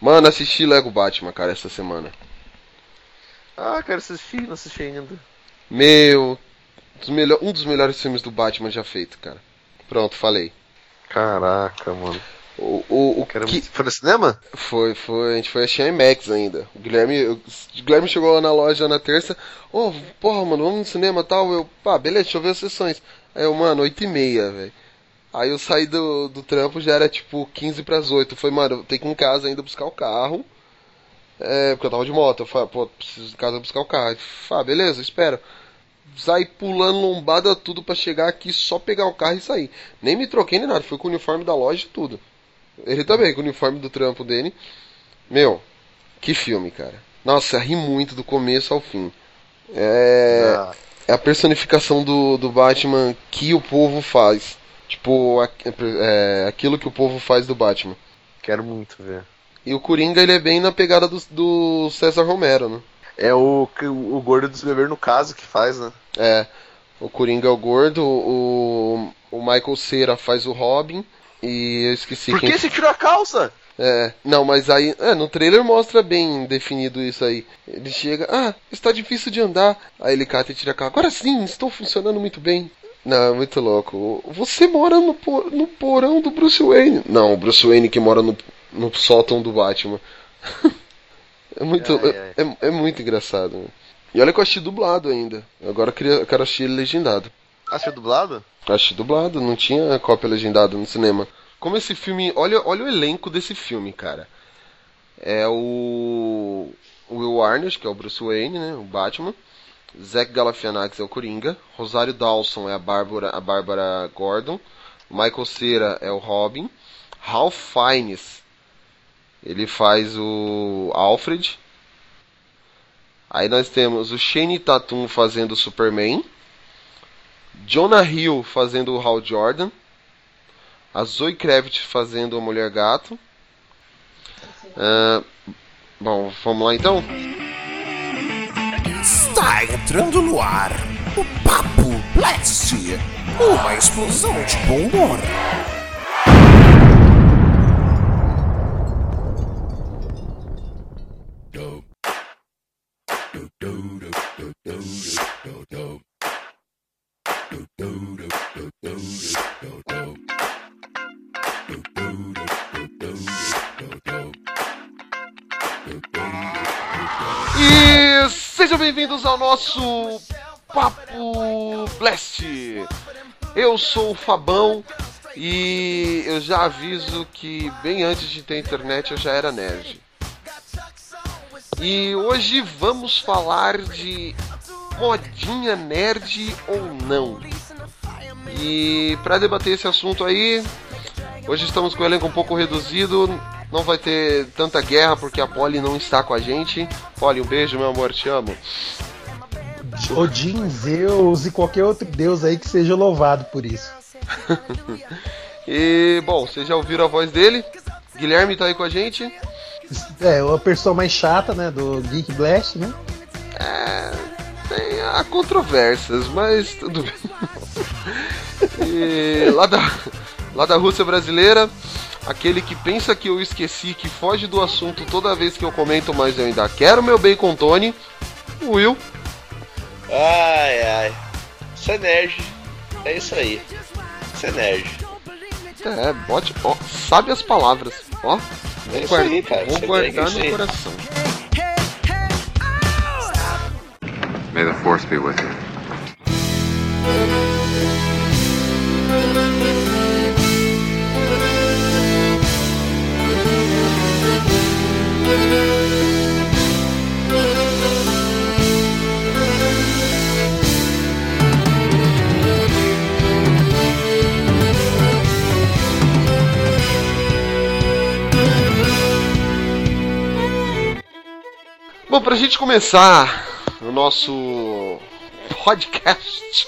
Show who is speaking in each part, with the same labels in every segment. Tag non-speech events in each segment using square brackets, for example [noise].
Speaker 1: Mano, assisti Lego Batman, cara, essa semana.
Speaker 2: Ah, quero assistir, não assisti ainda.
Speaker 1: Meu, um dos melhores filmes do Batman já feito, cara. Pronto, falei.
Speaker 2: Caraca, mano.
Speaker 1: O, o, o
Speaker 2: Quero
Speaker 1: que...
Speaker 2: Foi no cinema?
Speaker 1: Foi, foi, a gente foi assistir IMAX ainda. O Guilherme, o Guilherme chegou lá na loja na terça, ô, oh, porra, mano, vamos no cinema e tal. Eu, pá, beleza, deixa eu ver as sessões. Aí eu, mano, 8 e meia, velho. Aí eu saí do, do trampo, já era tipo 15 pras 8. Foi, mano, eu tenho que ir em casa ainda buscar o carro. É, porque eu tava de moto. Eu falei, pô, preciso em casa buscar o carro. Ah, beleza, espera. Saí pulando lombada tudo para chegar aqui, só pegar o carro e sair. Nem me troquei nem nada, fui com o uniforme da loja e tudo. Ele também, com o uniforme do trampo dele. Meu, que filme, cara. Nossa, ri muito do começo ao fim. É, ah. é a personificação do, do Batman que o povo faz. Tipo, é, aquilo que o povo faz do Batman.
Speaker 2: Quero muito ver.
Speaker 1: E o Coringa, ele é bem na pegada do, do César Romero, né?
Speaker 2: É o, o, gordo dos beber no caso que faz, né?
Speaker 1: É. O Coringa é o gordo, o, o Michael Cera faz o Robin. E eu esqueci
Speaker 2: Por
Speaker 1: quem...
Speaker 2: que você tirou a calça?
Speaker 1: É, não, mas aí, é, no trailer mostra bem definido isso aí. Ele chega, ah, está difícil de andar. Aí ele cata e tira a calça. Agora sim, estou funcionando muito bem. Não, é muito louco. Você mora no, por, no porão do Bruce Wayne. Não, o Bruce Wayne que mora no, no sótão do Batman. [laughs] é muito, ai, ai. É, é, muito engraçado. E olha que eu achei dublado ainda. Agora eu, queria, eu quero assistir ele legendado.
Speaker 2: Achei dublado?
Speaker 1: Achei dublado, não tinha cópia legendada no cinema. Como esse filme. Olha, olha o elenco desse filme, cara. É o. o Will Arnett, que é o Bruce Wayne, né? O Batman. Zack Galifianakis é o Coringa. Rosário Dawson é a Bárbara, a Bárbara Gordon. Michael Cera é o Robin. Ralph Fiennes ele faz o Alfred. Aí nós temos o Shane Tatum fazendo o Superman. Jonah Hill fazendo o Hal Jordan, a Zoe Kravitz fazendo a Mulher Gato. Uh, bom, vamos lá então.
Speaker 3: Está entrando no ar o Papo Blast, uma explosão de bom humor.
Speaker 1: Bem-vindos ao nosso Papo Blast. Eu sou o Fabão e eu já aviso que bem antes de ter internet eu já era nerd. E hoje vamos falar de modinha nerd ou não. E para debater esse assunto aí, hoje estamos com o elenco um pouco reduzido. Não vai ter tanta guerra porque a Polly não está com a gente. Polly, um beijo, meu amor, te amo.
Speaker 4: Odin, Zeus e qualquer outro deus aí que seja louvado por isso. [laughs]
Speaker 1: e, bom, vocês já ouviram a voz dele? Guilherme tá aí com a gente.
Speaker 4: É, a pessoa mais chata, né, do Geek Blast, né?
Speaker 1: É, tem há controvérsias, mas tudo bem. [laughs] e lá da, lá da Rússia brasileira, aquele que pensa que eu esqueci, que foge do assunto toda vez que eu comento, mas eu ainda quero meu bacon Tony, Will.
Speaker 2: Ai, ai. Você é nerd. É isso aí. Você é nerd.
Speaker 1: É, bote, ó, sabe as palavras, ó.
Speaker 2: É isso aí, cara.
Speaker 1: Vou guardar no coração. May the force be with you. Bom, pra gente começar o nosso podcast,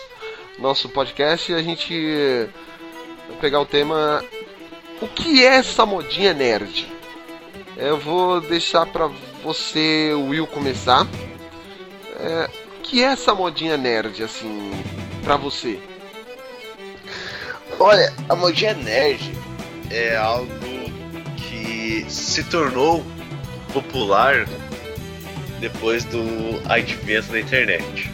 Speaker 1: nosso podcast, a gente vai pegar o tema O que é essa modinha nerd? Eu vou deixar pra você, Will, começar. É, que é essa modinha nerd, assim, pra você?
Speaker 2: Olha, a modinha nerd é algo que se tornou popular depois do advento da internet.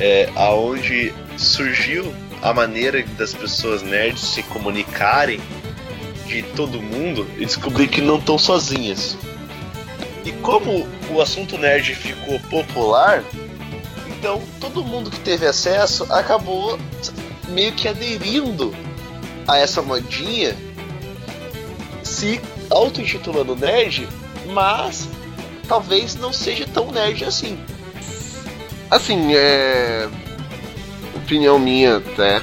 Speaker 2: É, aonde surgiu a maneira das pessoas nerds se comunicarem de todo mundo e descobrir que não estão sozinhas. E como o assunto nerd ficou popular, então todo mundo que teve acesso acabou meio que aderindo a essa modinha, se auto-intitulando nerd, mas talvez não seja tão nerd assim.
Speaker 1: Assim, é. Opinião minha até.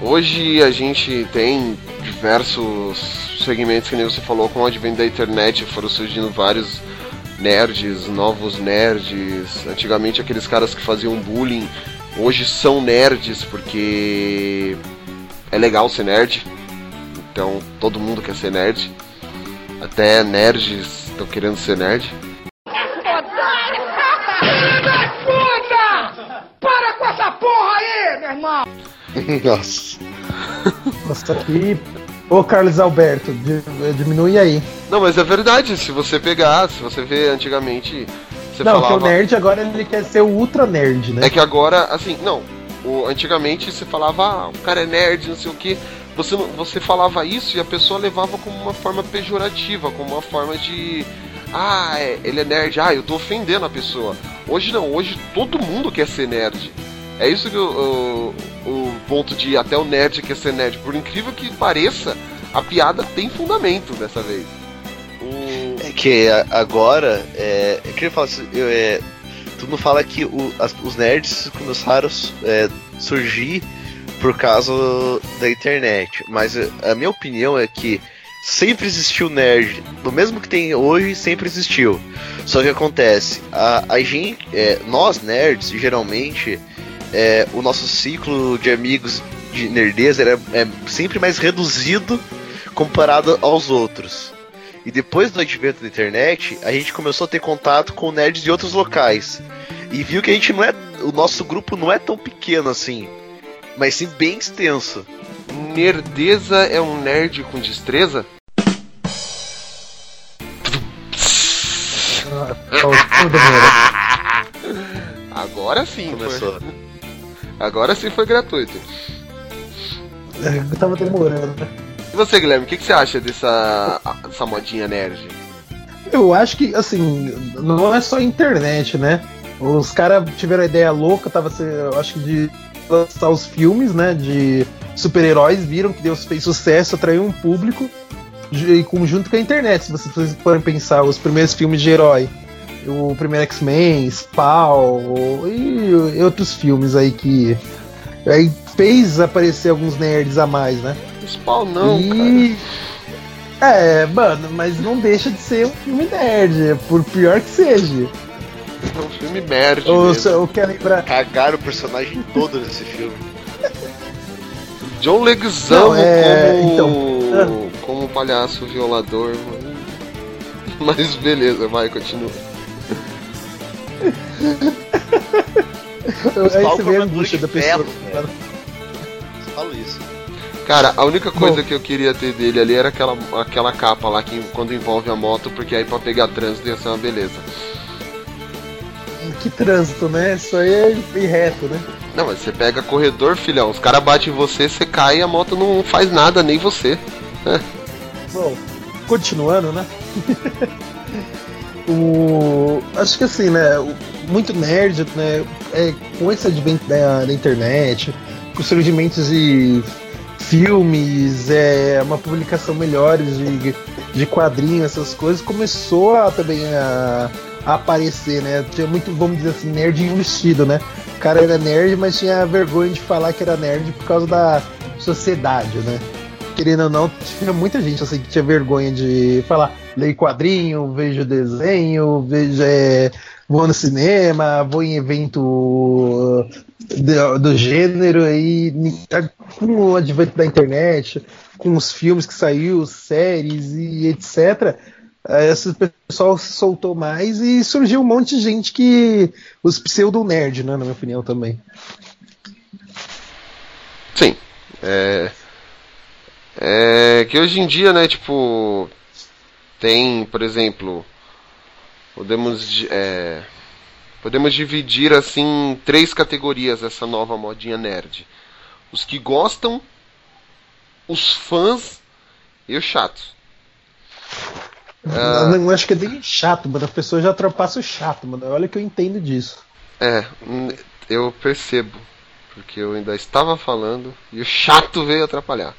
Speaker 1: Hoje a gente tem diversos segmentos que nem você falou, com o advento da internet foram surgindo vários nerds, novos nerds. Antigamente aqueles caras que faziam bullying, hoje são nerds porque é legal ser nerd. Então todo mundo quer ser nerd. Até nerds estão querendo ser nerd. [laughs]
Speaker 2: Nossa.
Speaker 4: Nossa, aqui. Ô Carlos Alberto, di- diminui aí.
Speaker 1: Não, mas é verdade, se você pegar, se você ver antigamente, você
Speaker 4: não, que
Speaker 1: falava.
Speaker 4: o nerd agora ele quer ser o ultra nerd, né?
Speaker 1: É que agora, assim, não. O, antigamente você falava, ah, o cara é nerd, não sei o que. Você, você falava isso e a pessoa levava como uma forma pejorativa, como uma forma de. Ah, é, ele é nerd, ah, eu tô ofendendo a pessoa. Hoje não, hoje todo mundo quer ser nerd. É isso que o, o, o ponto de até o nerd quer ser nerd. Por incrível que pareça, a piada tem fundamento dessa vez. O...
Speaker 2: É que agora, é, eu queria falar assim, eu, é, todo mundo fala que o- as- os nerds começaram a é, surgir por causa da internet, mas é, a minha opinião é que sempre existiu nerd, do mesmo que tem hoje, sempre existiu. Só que acontece, a, a gente, é, nós nerds, geralmente, é, o nosso ciclo de amigos de nerdeza era é sempre mais reduzido comparado aos outros. E depois do advento da internet, a gente começou a ter contato com nerds de outros locais. E viu que a gente não é. O nosso grupo não é tão pequeno assim. Mas sim bem extenso.
Speaker 1: Nerdeza é um nerd com destreza?
Speaker 4: Ah, tudo bem. [laughs]
Speaker 1: Agora sim,
Speaker 2: Começou.
Speaker 1: Foi. Agora sim foi gratuito.
Speaker 4: Eu tava demorando, né?
Speaker 1: E você, Guilherme, o que, que você acha dessa essa modinha nerd?
Speaker 4: Eu acho que, assim, não é só internet, né? Os caras tiveram a ideia louca, tava, eu acho que de lançar os filmes, né? De super-heróis, viram que Deus fez sucesso, atraiu um público, e com- junto com a internet, se vocês forem pensar, os primeiros filmes de herói. O primeiro X-Men, Spawn e, outros filmes aí que aí fez aparecer alguns nerds a mais, né?
Speaker 1: Spawn não,
Speaker 4: e... É, mano, mas não deixa de ser um filme nerd, por pior que seja.
Speaker 1: cara. É um filme nerd
Speaker 4: Ou,
Speaker 1: mesmo.
Speaker 4: ou quer lembrar.
Speaker 2: Cagaram o personagem todo nesse filme.
Speaker 1: John Leguizamo
Speaker 4: Não, é,
Speaker 1: como,
Speaker 4: então.
Speaker 1: como palhaço violador, mano. Mas beleza, vai, continua.
Speaker 4: Aí você vê a angústia da pessoa.
Speaker 2: falo isso.
Speaker 1: Cara, a única coisa
Speaker 4: Bom.
Speaker 1: que eu queria ter dele ali era aquela, aquela capa lá que quando envolve a moto, porque aí pra pegar trânsito ia ser uma beleza.
Speaker 4: Que trânsito, né? Isso aí é ir reto, né?
Speaker 1: Não, mas você pega corredor, filhão, os caras batem em você, você cai e a moto não faz nada, nem você.
Speaker 4: Bom, continuando, né? [laughs] o, acho que assim, né? Muito nerd, né? É, com esse advento da, da internet, com o surgimento de filmes, é, uma publicação melhor de, de quadrinhos, essas coisas, começou a, também a, a aparecer, né? Tinha muito, vamos dizer assim, nerd investido, né? O cara era nerd, mas tinha vergonha de falar que era nerd por causa da sociedade, né? querendo ou não, tinha muita gente assim que tinha vergonha de falar, leio quadrinho, vejo desenho, vejo é, vou no cinema, vou em evento uh, do, do gênero aí com o advento da internet, com os filmes que saiu, séries e etc. Esse pessoal se soltou mais e surgiu um monte de gente que. Os pseudo-nerd, né? Na minha opinião também.
Speaker 1: Sim. É. É que hoje em dia, né, tipo. Tem, por exemplo, podemos é, podemos dividir assim em três categorias essa nova modinha nerd. Os que gostam, os fãs e os chatos.
Speaker 4: Eu não acho que é nem chato, mano. A pessoa já ultrapassa o chato, mano. Olha que eu entendo disso.
Speaker 1: É, eu percebo, porque eu ainda estava falando e o chato veio atrapalhar.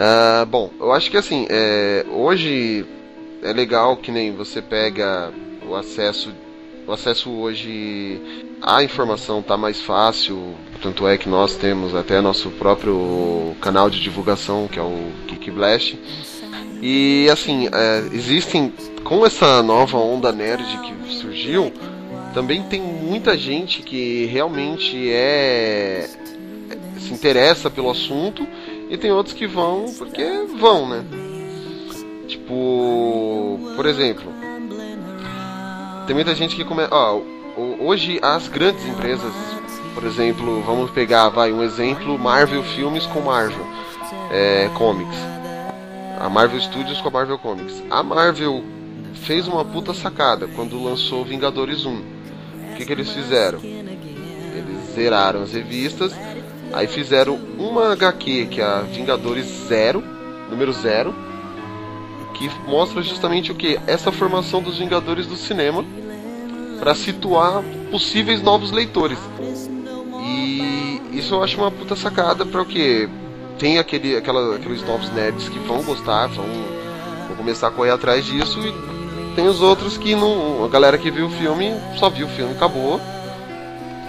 Speaker 1: Ah, bom, eu acho que assim, é, hoje é legal que nem você pega o acesso, o acesso hoje à informação tá mais fácil, tanto é que nós temos até nosso próprio canal de divulgação que é o Geek Blast. E assim, é, existem com essa nova onda nerd que surgiu, também tem muita gente que realmente é se interessa pelo assunto e tem outros que vão porque vão, né? Tipo, por exemplo, tem muita gente que começa. Ó, ho- hoje as grandes empresas, por exemplo, vamos pegar, vai um exemplo, Marvel Filmes com Marvel é, Comics, a Marvel Studios com a Marvel Comics. A Marvel fez uma puta sacada quando lançou Vingadores 1. O que, que eles fizeram? Eles zeraram as revistas, aí fizeram uma HQ que é a Vingadores Zero, número zero, que mostra justamente o que? Essa formação dos Vingadores do cinema para situar possíveis novos leitores. E isso eu acho uma puta sacada para o que? Tem aquele, aquela, aqueles novos nerds que vão gostar, vão, vão começar a correr atrás disso e tem os outros que não. A galera que viu o filme só viu o filme acabou.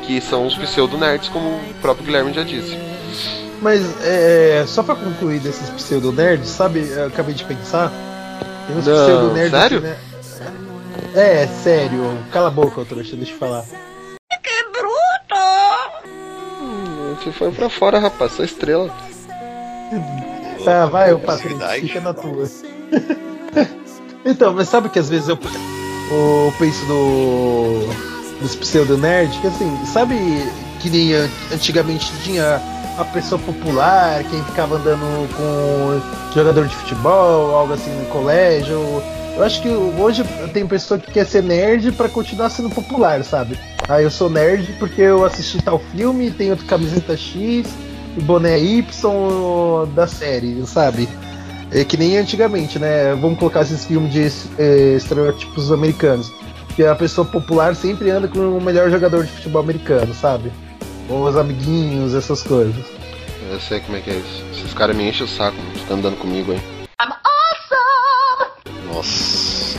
Speaker 1: Que são os pseudo-nerds, como o próprio Guilherme já disse.
Speaker 4: Mas, é, só pra concluir desses pseudo-nerds, sabe? Eu acabei de pensar. Tem uns
Speaker 1: Não,
Speaker 4: pseudo-nerds.
Speaker 1: sério?
Speaker 4: né? É, sério. Cala a boca, trouxa, deixa eu falar.
Speaker 1: Você foi pra fora, rapaz, só estrela.
Speaker 4: Tá, vai, Patrícia,
Speaker 2: Verdade.
Speaker 4: fica na tua. [laughs] então, mas sabe que às vezes eu, eu penso no, dos pseudo-nerd, que assim, sabe que nem an- antigamente tinha a pessoa popular, quem ficava andando com jogador de futebol, algo assim no colégio. Eu acho que hoje tem pessoa que quer ser nerd pra continuar sendo popular, sabe? Ah, eu sou nerd porque eu assisti tal filme, tenho camiseta X, boné Y da série, sabe? É que nem antigamente, né? Vamos colocar esses filmes de eh, estereótipos americanos. Que a pessoa popular sempre anda com o melhor jogador de futebol americano, sabe? Ou os amiguinhos, essas coisas.
Speaker 1: Eu sei como é que é isso. Esses caras me enchem o saco, mano, ficam andando comigo aí.
Speaker 2: Nossa.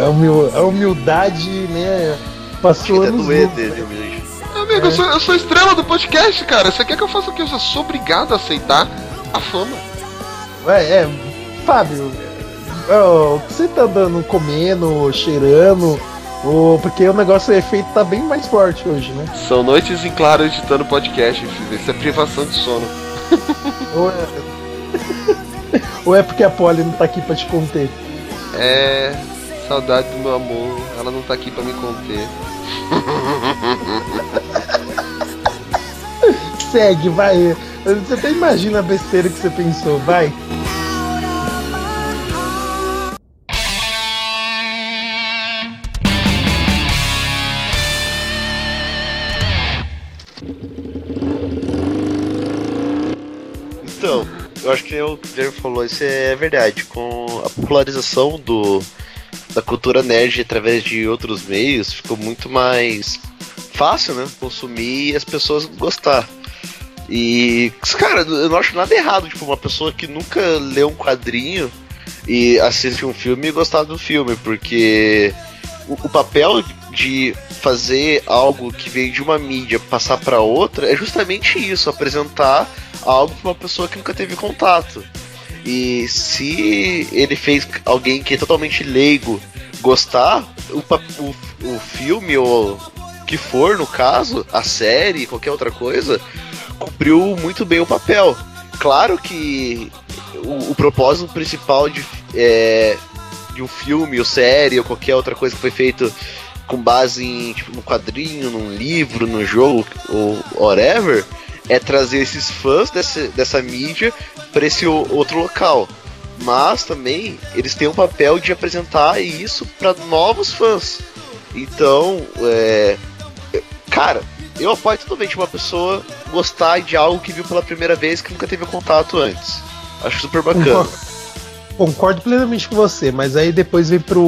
Speaker 4: É a humil- a humildade, né? Passou anos
Speaker 2: doer
Speaker 4: luz.
Speaker 2: dele, humilde.
Speaker 1: Amigo, eu, sou, eu sou estrela do podcast, cara. Você quer que eu faça o quê? Eu sou obrigado a aceitar a fama.
Speaker 4: É, é, Fábio, o que você tá dando, comendo, cheirando? Ou porque o negócio, o efeito tá bem mais forte hoje, né?
Speaker 1: São noites em claro editando podcast, filho. Isso é privação de sono.
Speaker 4: Ou é... Ou é porque a Polly não tá aqui pra te conter?
Speaker 1: É. Saudade do meu amor. Ela não tá aqui pra me conter. [laughs]
Speaker 4: Segue, vai. Você até imagina a besteira que você pensou, vai.
Speaker 2: Eu acho que o Guilherme falou, isso é verdade. Com a popularização do, da cultura nerd através de outros meios, ficou muito mais fácil, né? Consumir e as pessoas gostar. E, cara, eu não acho nada errado, tipo, uma pessoa que nunca leu um quadrinho e assiste um filme e gostar do filme, porque o, o papel de fazer algo que vem de uma mídia passar para outra é justamente isso, apresentar algo para uma pessoa que nunca teve contato. E se ele fez alguém que é totalmente leigo gostar, o, o, o filme ou que for, no caso, a série, qualquer outra coisa, cumpriu muito bem o papel. Claro que o, o propósito principal de, é, de um filme ou série ou qualquer outra coisa que foi feito com base em tipo, num quadrinho, num livro, num jogo ou whatever, é trazer esses fãs dessa, dessa mídia para esse outro local. Mas também eles têm um papel de apresentar isso para novos fãs. Então, é, cara, eu apoio totalmente uma pessoa gostar de algo que viu pela primeira vez que nunca teve contato antes. Acho super bacana.
Speaker 4: Concordo, concordo plenamente com você, mas aí depois vem pro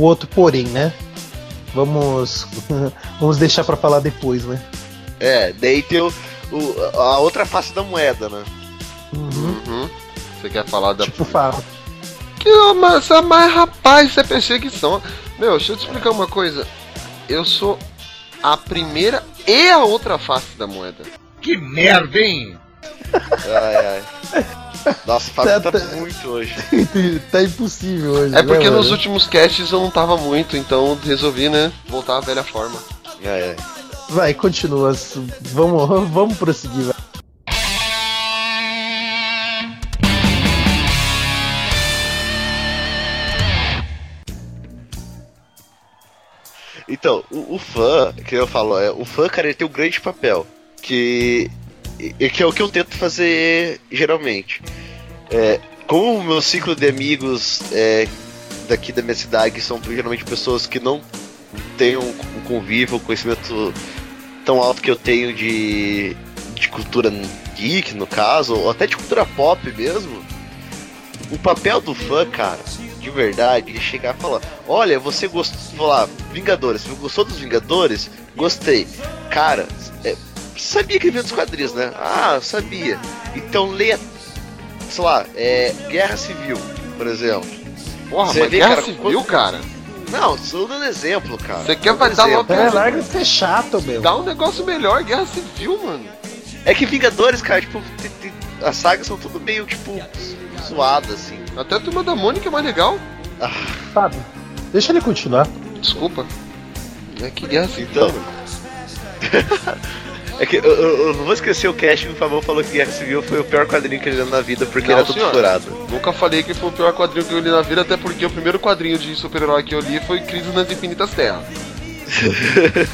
Speaker 4: outro porém, né? Vamos [laughs] vamos deixar pra falar depois, né?
Speaker 2: É, daí tem o, o- a outra face da moeda, né?
Speaker 4: Uhum.
Speaker 1: Uhum. Você quer falar da.
Speaker 4: Tipo, fala.
Speaker 1: Que, mas, mas rapaz, isso é perseguição. Meu, deixa eu te explicar uma coisa. Eu sou a primeira e a outra face da moeda.
Speaker 5: Que merda, hein?
Speaker 2: Ai, ai. Nossa, o Fábio tá
Speaker 4: Tá-
Speaker 2: muito hoje. [laughs]
Speaker 4: tá impossível hoje.
Speaker 1: É porque
Speaker 4: né,
Speaker 1: nos
Speaker 4: mano?
Speaker 1: últimos casts eu não tava muito, então resolvi, né, voltar à velha forma.
Speaker 2: Ai, ai.
Speaker 4: Vai, continua. Vamos, [laughs] vamos prosseguir, vai.
Speaker 2: Então, o, o fã, que eu falo, é, o fã, cara, ele tem um grande papel. Que, que é o que eu tento fazer geralmente. É, como o meu ciclo de amigos é, daqui da minha cidade são geralmente pessoas que não têm um, um convívio, um conhecimento tão alto que eu tenho de, de cultura geek, no caso, ou até de cultura pop mesmo, o papel do fã, cara, de verdade, é chegar e falar: Olha, você gostou, vou lá, Vingadores, você gostou dos Vingadores? Gostei. Cara, é, sabia que vinha dos quadrinhos, né? Ah, sabia. Então leia, sei lá, é, Guerra Civil, por exemplo.
Speaker 1: Porra,
Speaker 2: Você
Speaker 1: mas
Speaker 2: vê,
Speaker 1: guerra
Speaker 2: cara,
Speaker 1: civil,
Speaker 2: quando-
Speaker 1: cara?
Speaker 2: Não, estou dando exemplo, cara.
Speaker 1: Você quer vai dar logo-
Speaker 4: É, larga de ser chato, meu.
Speaker 1: Dá um negócio melhor, guerra civil, mano.
Speaker 2: É que Vingadores, cara, tipo, tem- tem- as sagas são tudo meio, tipo, zoadas, assim.
Speaker 1: Até a turma da Mônica é mais legal.
Speaker 4: Sabe? Deixa ele continuar.
Speaker 1: Desculpa. É que guerra civil.
Speaker 2: Então. [laughs] é que eu, eu- eu não vou esquecer o cast que o Fabão falou que Guerra Civil foi o pior quadrinho que ele leu na vida porque
Speaker 1: Não,
Speaker 2: era tudo
Speaker 1: senhor.
Speaker 2: furado.
Speaker 1: Nunca falei que foi o pior quadrinho que eu li na vida, até porque o primeiro quadrinho de super-herói que eu li foi Crise nas Infinitas Terras. [laughs]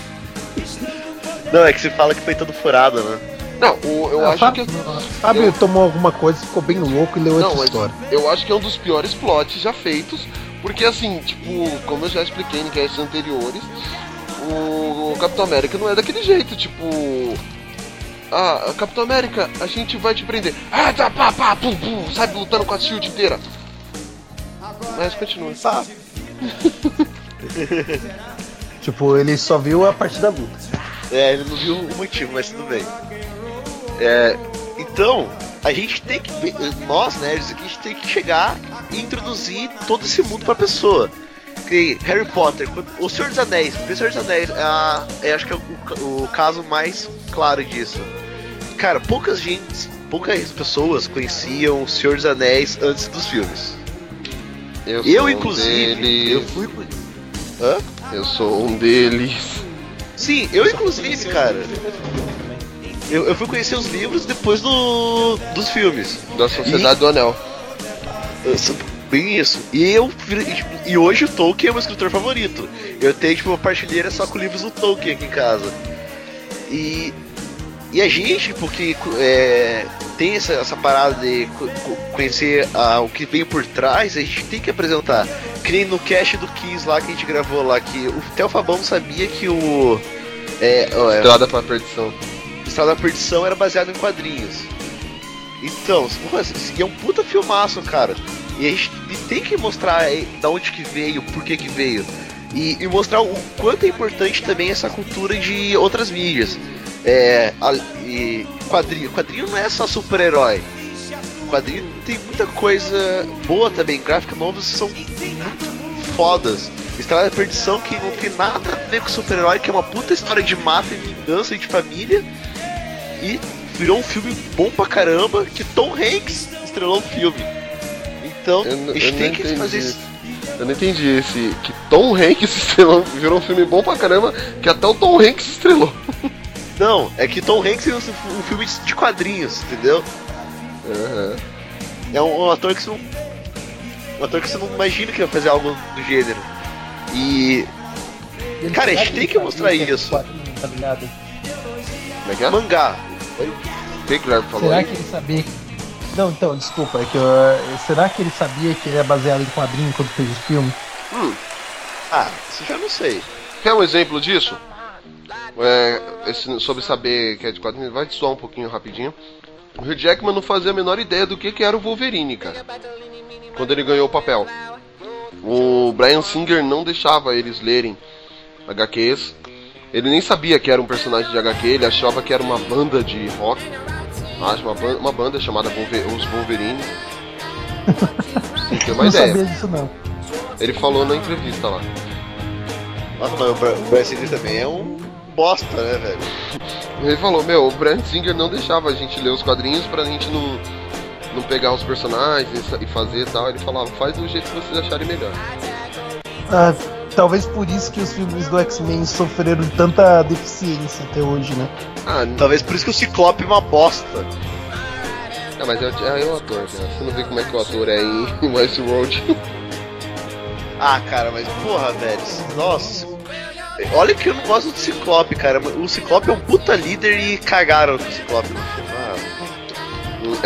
Speaker 2: Não, é que se fala que foi todo furado, né?
Speaker 1: Não, o- eu
Speaker 4: Ah,
Speaker 1: acho
Speaker 4: Fábio,
Speaker 1: que.
Speaker 4: Fábio
Speaker 1: eu-
Speaker 4: tomou alguma coisa, ficou bem louco e leu
Speaker 1: Não,
Speaker 4: outra história.
Speaker 1: eu acho que é um dos piores plots já feitos, porque assim, tipo, como eu já expliquei em casts anteriores, o, o Capitão América não é daquele jeito, tipo. Ah, Capitão América, a gente vai te prender. Ah, tá, pá, pá, pum, pum, sai lutando com a shield inteira. Mas continua.
Speaker 2: Tá. [laughs]
Speaker 4: Tipo, ele só viu a parte da luta.
Speaker 2: É, ele não viu o motivo, mas tudo bem. É, então, a gente tem que. ver- Nós, nerds, aqui, a gente tem que chegar e introduzir todo esse mundo pra pessoa. Que Harry Potter, O Senhor dos Anéis, o Senhor dos Anéis, é, a- é, acho que é o, o caso mais claro disso. Cara, poucas gente, poucas pessoas conheciam o Senhor dos Anéis antes dos filmes.
Speaker 1: Eu,
Speaker 2: Eu, inclusive,
Speaker 1: deles.
Speaker 2: eu fui. Hã?
Speaker 1: Eu sou um deles.
Speaker 2: Sim, eu inclusive, cara. Eu, eu fui conhecer os livros depois do, dos filmes.
Speaker 1: Da Sociedade do Anel.
Speaker 2: Bem isso. E eu e hoje o Tolkien é meu escritor favorito. Eu tenho tipo uma partilheira só com livros do Tolkien aqui em casa. E e a gente, porque é, tem essa, essa parada de co- co- conhecer ah, o que vem por trás, a gente tem que apresentar. Que nem no cast do Kiss lá que a gente gravou lá, que o Theo Fabão sabia que o. É, é,
Speaker 1: Estrada pra perdição.
Speaker 2: Estrada da Perdição era baseado em quadrinhos. Então, porra, é um puta filmaço, cara. E a gente tem que mostrar aí da onde que veio, por que que veio. E, e mostrar o quanto é importante também essa cultura de outras mídias. É, a- e quadrinho. Quadrinho não é só super-herói. Quadrinho tem muita coisa boa também. Gráficos novos são muito fodas. Estrada da Perdição que não tem nada a ver com super-herói, que é uma puta história de mata e vingança e de família. E virou um filme bom pra caramba que Tom Hanks estrelou o filme. Então,
Speaker 1: Eu, n-
Speaker 2: a gente
Speaker 1: eu
Speaker 2: tem
Speaker 1: não
Speaker 2: que
Speaker 1: entendi.
Speaker 2: fazer isso.
Speaker 1: Eu não entendi esse. Que Tom Hanks [laughs] estrelou, virou um filme bom pra caramba, que até o Tom Hanks estrelou. [laughs]
Speaker 2: Não, é que Tom Hanks é um, um filme de quadrinhos, entendeu?
Speaker 1: Aham.
Speaker 2: É um, um ator que você não. Um ator que você não imagina que vai fazer algo do gênero. E. Cara, a gente tem que mostrar isso.
Speaker 4: Tá ligado?
Speaker 1: É que é?
Speaker 2: Mangá.
Speaker 1: O que que o Guilherme falou
Speaker 4: Será
Speaker 1: aí?
Speaker 4: que ele sabia. Não, então, desculpa, é que eu, eh, será que ele sabia que ele é baseado em quadrinho quando fez o filme?
Speaker 2: Ah, isso já não sei.
Speaker 1: Quer um exemplo disso? É, esse- sobre saber que é de quadrinhos, vai soar um pouquinho rapidinho. O Hugh Jackman não fazia a menor ideia do que, que era o Wolverine, cara. Quando ele ganhou o papel. O Brian Singer não deixava eles lerem HQs. Ele nem sabia que era um personagem de HQ, ele achava que era uma banda de rock. Acho uma, ban- uma banda chamada Wolver- Os ter uma [laughs]
Speaker 4: não
Speaker 1: ideia.
Speaker 4: sabia disso não.
Speaker 1: Ele falou na entrevista lá.
Speaker 2: Nossa, mas o Brian Singer também é um bosta, né, velho?
Speaker 1: Ele falou, meu, o Brand Singer não deixava a gente ler os quadrinhos pra gente não, não pegar os personagens e e fazer e tal. Ele falava, faz do jeito que vocês acharem melhor.
Speaker 4: Ah, talvez por isso que os filmes do X-Men sofreram tanta deficiência até hoje, né?
Speaker 1: Ah,
Speaker 2: Talvez por isso que o Ciclope é uma bosta.
Speaker 1: é, mas é, é o ator, né? Você não vê como é que o ator é em [laughs] Westworld.
Speaker 2: Ah, cara, mas porra, velho. Nossa. Olha que eu não gosto do Ciclope, cara. O Ciclope é um puta líder e cagaram com o Ciclope. Ah,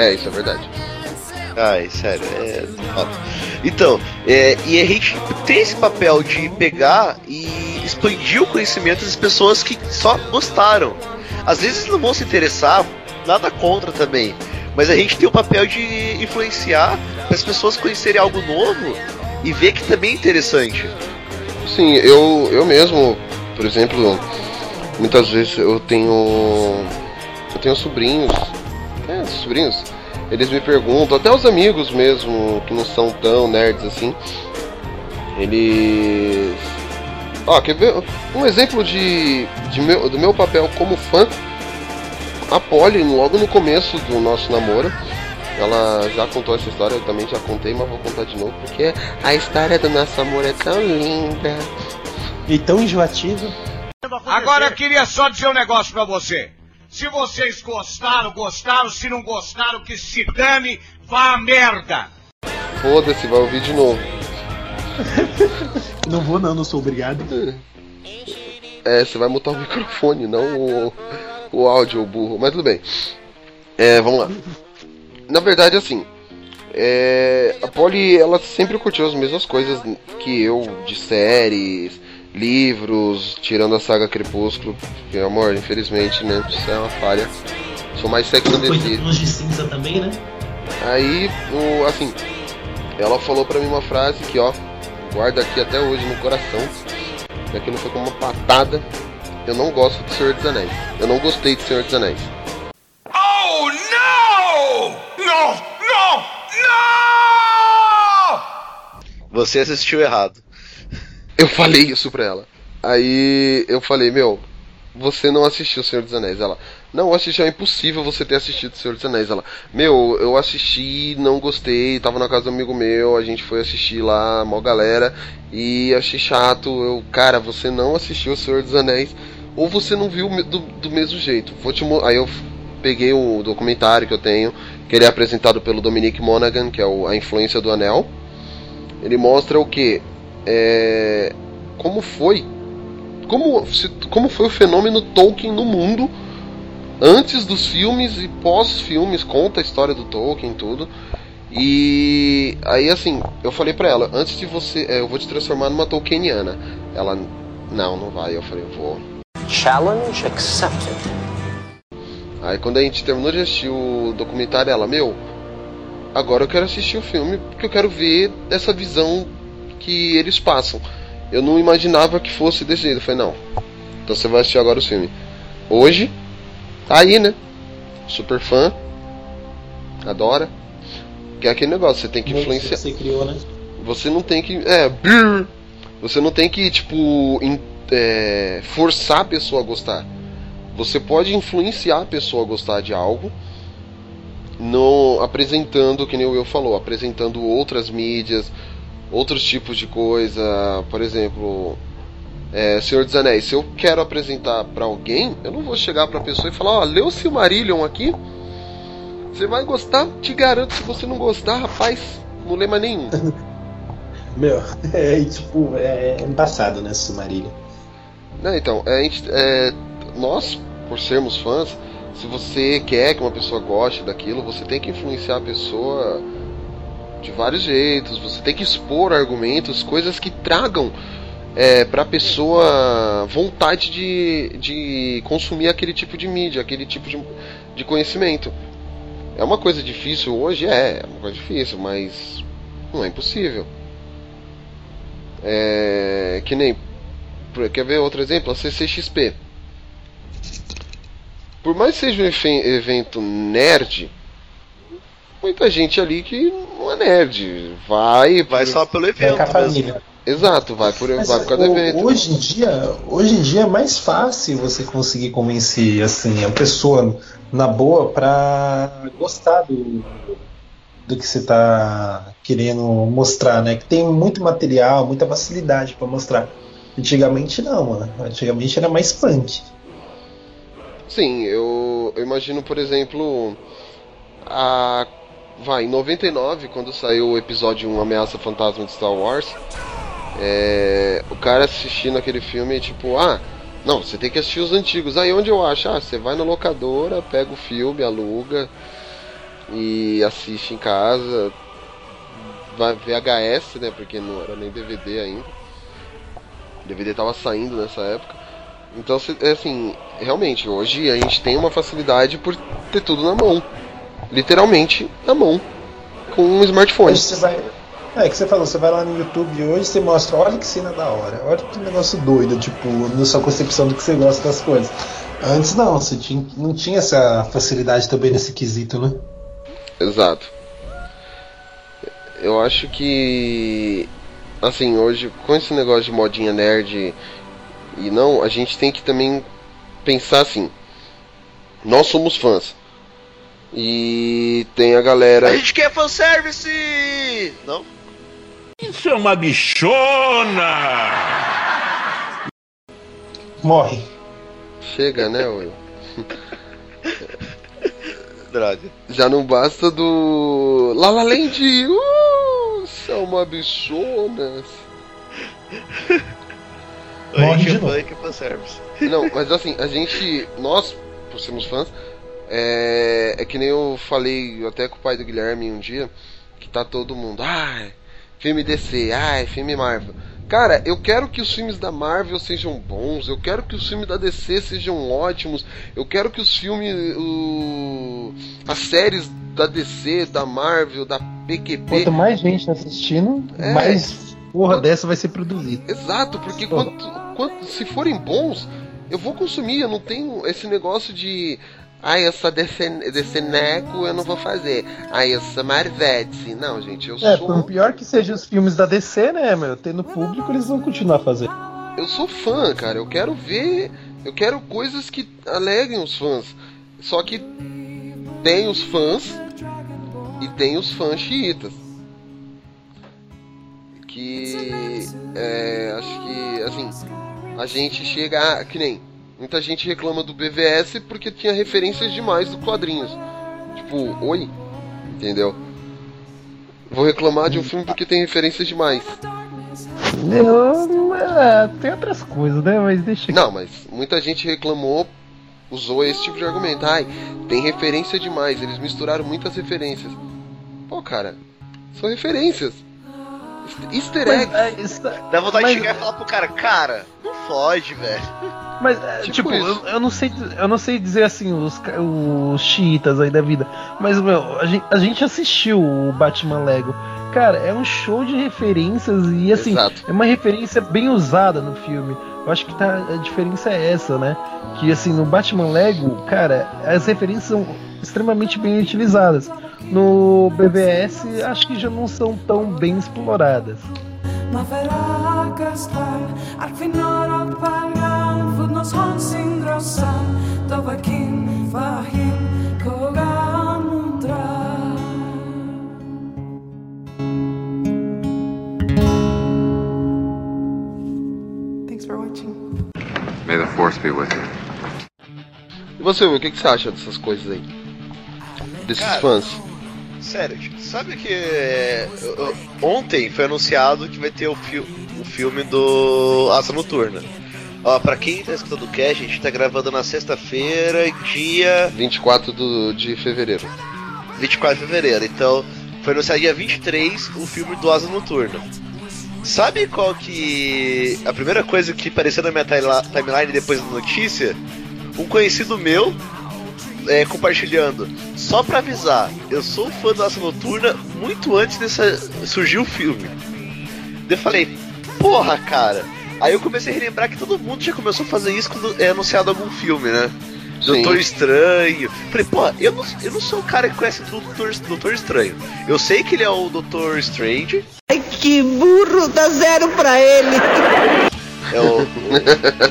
Speaker 1: é, isso é verdade.
Speaker 2: Ai, sério, é. Então, é, e a gente tem esse papel de pegar e expandir o conhecimento das pessoas que só gostaram. Às vezes não vão se interessar, nada contra também. Mas a gente tem o papel de influenciar as pessoas conhecerem algo novo e ver que também é interessante.
Speaker 1: Sim, eu, eu mesmo, por exemplo, muitas vezes eu tenho. Eu tenho sobrinhos. É, sobrinhos. Eles me perguntam, até os amigos mesmo, que não são tão nerds assim. Eles. Ó, quer ver? Um exemplo de, de meu, do meu papel como fã. A Polly, logo no começo do nosso namoro, ela já contou essa história, eu também já contei, mas vou contar de novo, porque a história do nosso amor é tão linda.
Speaker 4: E tão enjoativo.
Speaker 5: Agora eu queria só dizer um negócio pra você. Se vocês gostaram, gostaram. Se não gostaram, que se dane, vá a merda.
Speaker 1: Foda-se, vai ouvir de novo.
Speaker 4: Não vou não, não sou obrigado.
Speaker 1: É, você vai mutar o microfone, não o, o áudio, o burro. Mas tudo bem. É, vamos lá. Na verdade, assim, é, a Polly, ela sempre curtiu as mesmas coisas que eu, de séries, livros, tirando a saga Crepúsculo. Que, amor, infelizmente, né, isso é uma falha. Sou mais sexo
Speaker 6: Foi
Speaker 1: desse.
Speaker 6: tons de cinza também, né?
Speaker 1: Aí, o, assim, ela falou pra mim uma frase que, ó, guarda aqui até hoje no coração. E aquilo foi como uma patada. Eu não gosto de Senhor dos Anéis. Eu não gostei de Senhor dos Anéis.
Speaker 5: Oh, no! No, no, no!
Speaker 2: Você assistiu errado.
Speaker 1: Eu falei isso pra ela. Aí eu falei, meu, você não assistiu Senhor dos Anéis. Ela, não, assisti, é impossível você ter assistido Senhor dos Anéis. Ela, meu, eu assisti, não gostei, tava na casa do amigo meu, a gente foi assistir lá, mó galera, e achei chato. Eu, cara, você não assistiu Senhor dos Anéis, ou você não viu do, do mesmo jeito. Vou te Aí eu peguei o documentário que eu tenho, que ele é apresentado pelo Dominic Monaghan, que é o, a influência do Anel. Ele mostra o que? É, como foi como, se- como foi o fenômeno Tolkien no mundo antes dos filmes e pós-filmes, conta a história do Tolkien e tudo. E aí assim, eu falei pra ela, antes de você, é, eu vou te transformar numa Tolkieniana. Ela, não, não vai. Eu falei, vou.
Speaker 7: Challenge accepted.
Speaker 1: Aí quando a gente terminou de assistir o documentário, ela, meu, agora eu quero assistir o filme porque eu quero ver essa visão que eles passam. Eu não imaginava que fosse desse jeito. Eu falei, não. Então você vai assistir agora o filme. Hoje, tá aí, né? Super fã. Adora. Que é aquele negócio, você tem que influenciar.
Speaker 6: Você criou, né?
Speaker 1: Você não tem que. É. Você não tem que, tipo, in- é, forçar a pessoa a gostar. Você pode influenciar a pessoa a gostar de algo, no, apresentando, que nem o Will falou, apresentando outras mídias, outros tipos de coisa. Por exemplo, é, Senhor dos Anéis. Se eu quero apresentar pra alguém, eu não vou chegar pra pessoa e falar: Ó, lê o Silmarillion aqui. Você vai gostar, te garanto. Se você não gostar, rapaz, não lê mais nenhum. [laughs]
Speaker 6: Meu, [laughs] é tipo, é embaçado, né, Silmarillion.
Speaker 1: Não, então, a gente, é, nós, por sermos fãs, Se você quer que uma pessoa goste daquilo, você tem que influenciar a pessoa de vários jeitos. Você tem que expor argumentos, coisas que tragam é, para a pessoa vontade de, de consumir aquele tipo de mídia, aquele tipo de, de conhecimento. É uma coisa difícil hoje? É, é uma coisa difícil, mas não é impossível. É, que nem. Quer ver outro exemplo? A CCXP. Por mais que seja um evento nerd, muita gente ali que não é nerd. Vai.
Speaker 2: Vai
Speaker 1: por-
Speaker 2: só pelo
Speaker 6: Vai
Speaker 2: evento
Speaker 6: com a família.
Speaker 1: Exato, vai por,
Speaker 6: Mas,
Speaker 1: vai por do
Speaker 6: o-
Speaker 1: evento.
Speaker 6: hoje em dia, hoje em dia é mais fácil você conseguir convencer assim a pessoa na boa pra gostar do, do que você tá querendo mostrar, né? Que tem muito material, muita facilidade pra mostrar. Antigamente não, mano. Antigamente era mais punk.
Speaker 1: Sim, eu, eu imagino, por exemplo, a vai, em 99, quando saiu o episódio 1 Ameaça Fantasma de Star Wars, é, o cara assistindo aquele filme, tipo, ah, não, você tem que assistir os antigos. Aí onde eu acho? Ah, você vai na locadora, pega o filme, aluga e assiste em casa. Vai VHS, né? Porque não era nem DVD ainda. DVD tava saindo nessa época. Então, é assim, realmente, hoje a gente tem uma facilidade por ter tudo na mão. Literalmente na mão. Com um smartphone.
Speaker 6: Você vai. É que você falou, você vai lá no YouTube hoje você mostra, olha que cena da hora, olha que negócio doido, tipo, na sua concepção do que você gosta das coisas. Antes não, você tinha, não tinha essa facilidade também nesse quesito, né?
Speaker 1: Exato. Eu acho que assim, hoje com esse negócio de modinha nerd e não, a gente tem que também pensar assim. Nós somos fãs. E tem a galera
Speaker 2: A gente quer fanservice! Não?
Speaker 3: Isso é uma bichona!
Speaker 6: Morre.
Speaker 1: chega, né, Will? [laughs]
Speaker 2: Droga.
Speaker 1: Já não basta do La La Land, uh, são uma bichonas.
Speaker 2: A
Speaker 6: Morre de
Speaker 2: é
Speaker 6: novo.
Speaker 2: fanservice.
Speaker 1: Não, mas assim, a gente, nós, por sermos fãs, é, é que nem eu falei até com o pai do Guilherme um dia, que tá todo mundo, ai, filme DC, ai, filme Marvel. Cara, eu quero que os filmes da Marvel sejam bons, eu quero que os filmes da DC sejam ótimos, eu quero que os filmes, o, as séries da DC, da Marvel, da PQP,
Speaker 4: Quanto mais gente assistindo,
Speaker 1: É.
Speaker 4: mais porra dessa vai ser produzida.
Speaker 1: Exato, porque quanto, quanto, se forem bons, eu vou consumir. Eu não tenho esse negócio de. Ai, essa DC, DC Neco eu não vou fazer. Ai, essa Marvete. Não, gente, eu
Speaker 4: É,
Speaker 1: sou.
Speaker 4: por pior que sejam os filmes da DC, né, meu? Tendo público, eles vão continuar fazendo.
Speaker 1: Eu sou fã, cara. Eu quero ver. Eu quero coisas que alegrem os fãs. Só que tem os fãs e tem os fãs xiitas. Que. É, acho que, assim. A gente chega. a- que nem. Muita gente reclama do BVS porque tinha referências demais dos quadrinhos. Tipo, oi? Entendeu? Vou reclamar de um filme porque tem referências demais.
Speaker 4: Eu, é, tem outras coisas, né? Mas deixa
Speaker 1: Não, mas muita gente reclamou, usou esse tipo de argumento. Ai, tem referência demais, eles misturaram muitas referências. Pô, cara, são referências. Easter eggs.
Speaker 4: Mas, é, isso-
Speaker 2: Dá vontade
Speaker 4: Mas-
Speaker 2: de chegar e falar pro cara, cara, não foge, velho.
Speaker 4: Mas, é,
Speaker 1: Tipo
Speaker 4: tipo, eu, eu não sei, eu não sei dizer assim, os, os chiitas aí da vida. Mas, meu, a gente, a gente assistiu o Batman Lego. Cara, é um show de referências e, assim,
Speaker 1: Exato.
Speaker 4: é uma referência bem usada no filme. Eu acho que tá, a diferença é essa, né? Que, assim, no Batman Lego, cara, as referências são extremamente bem utilizadas. No BBS, acho que já não são tão bem exploradas.
Speaker 8: Thanks for watching.
Speaker 9: May the force be with you.
Speaker 1: E você, o que, que você acha dessas coisas aí? Desses
Speaker 2: Cara,
Speaker 1: fãs?
Speaker 2: Sério, sabe que é, eu- ontem foi anunciado que vai ter o, fi o filme do Asa Noturna. Ó, pra quem tá escutando o cast, a gente tá gravando na sexta-feira, dia
Speaker 1: 24 do, de fevereiro.
Speaker 2: 24 de fevereiro. Então, foi anunciado dia 23 o filme do Asa Noturna. Sabe qual que. A primeira coisa que apareceu na minha timeline depois da notícia? Um conhecido meu é, compartilhando. Só pra avisar, eu sou fã do Asa Noturna muito antes dessa surgir o filme. Eu falei, porra, cara. Aí eu comecei a relembrar que todo mundo já começou a fazer isso quando é anunciado algum filme, né?
Speaker 1: Sim.
Speaker 2: Doutor Estranho. Falei, pô, eu não, eu não sou o cara que conhece o Doutor, Doutor Estranho. Eu sei que ele é o Doutor Strange.
Speaker 10: Ai, que burro, dá zero pra ele.
Speaker 2: É o.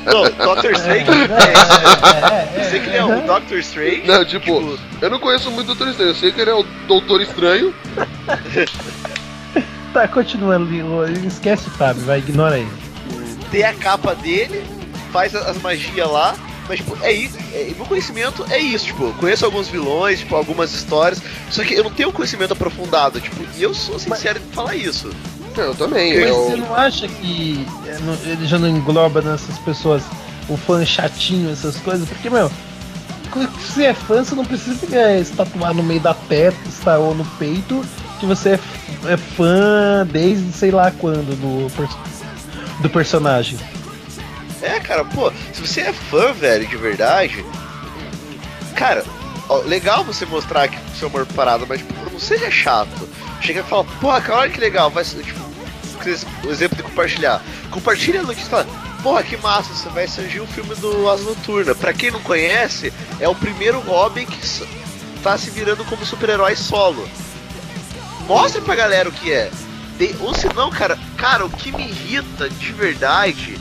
Speaker 2: não, Doctor Strange. É, eu sei que ele é o Doctor Strange.
Speaker 1: Não, tipo, eu não conheço muito o Doutor Estranho. Eu sei que ele é o Doutor Estranho. [laughs]
Speaker 4: Tá, continuando ali. Esquece o Fábio, vai, ignora ele.
Speaker 2: Tem a capa dele, faz as magias lá. Mas, tipo, é isso. É, meu conhecimento é isso, tipo, conheço alguns vilões, tipo, algumas histórias. Só que eu não tenho conhecimento aprofundado, tipo, e eu sou sincero em falar isso.
Speaker 1: Eu também.
Speaker 4: Mas
Speaker 1: Eu...
Speaker 4: você não acha que é, ele já não engloba nessas pessoas o fã chatinho, essas coisas? Porque, meu, se é fã, você não precisa é, se tatuar no meio da testa ou no peito que você é, é fã desde sei lá quando do, do personagem.
Speaker 2: É, cara, pô, se você é fã, velho, de verdade, cara, ó, legal você mostrar que seu amor parado, mas tipo, não seja chato. Chega e fala, porra, cara, olha que legal, vai ser, tipo, o exemplo de compartilhar. Compartilha a notícia e fala, porra, que massa, você vai surgir o filme do Asa Noturna. Pra quem não conhece, é o primeiro Robin que tá se virando como super-herói solo. Mostre pra galera o que é. De- ou se não, cara, cara, o que me irrita de verdade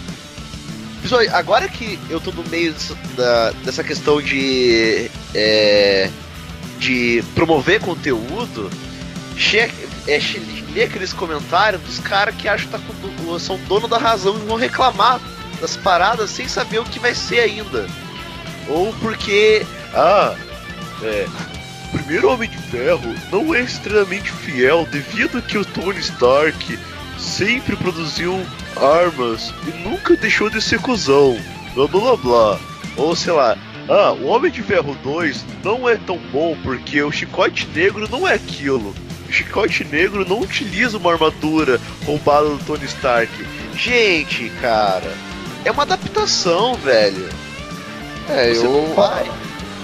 Speaker 2: agora que eu tô no meio da- dessa questão de. é, de promover conteúdo, che, é, che, ler aqueles comentários dos caras que acham que tá com são dono da razão e vão reclamar das paradas sem saber o que vai ser ainda. Ou porque. Ah, é. O primeiro Homem de Ferro não é extremamente fiel devido que o Tony Stark sempre produziu armas e nunca deixou de ser cuzão. Blá blá blá. Ou sei lá, ah, o Homem de Ferro 2 não é tão bom porque o chicote negro não é aquilo. Chicote negro não utiliza uma armadura roubada do Tony Stark. Gente, cara, é uma adaptação, velho.
Speaker 1: É,
Speaker 2: Você
Speaker 1: eu.
Speaker 2: não vai.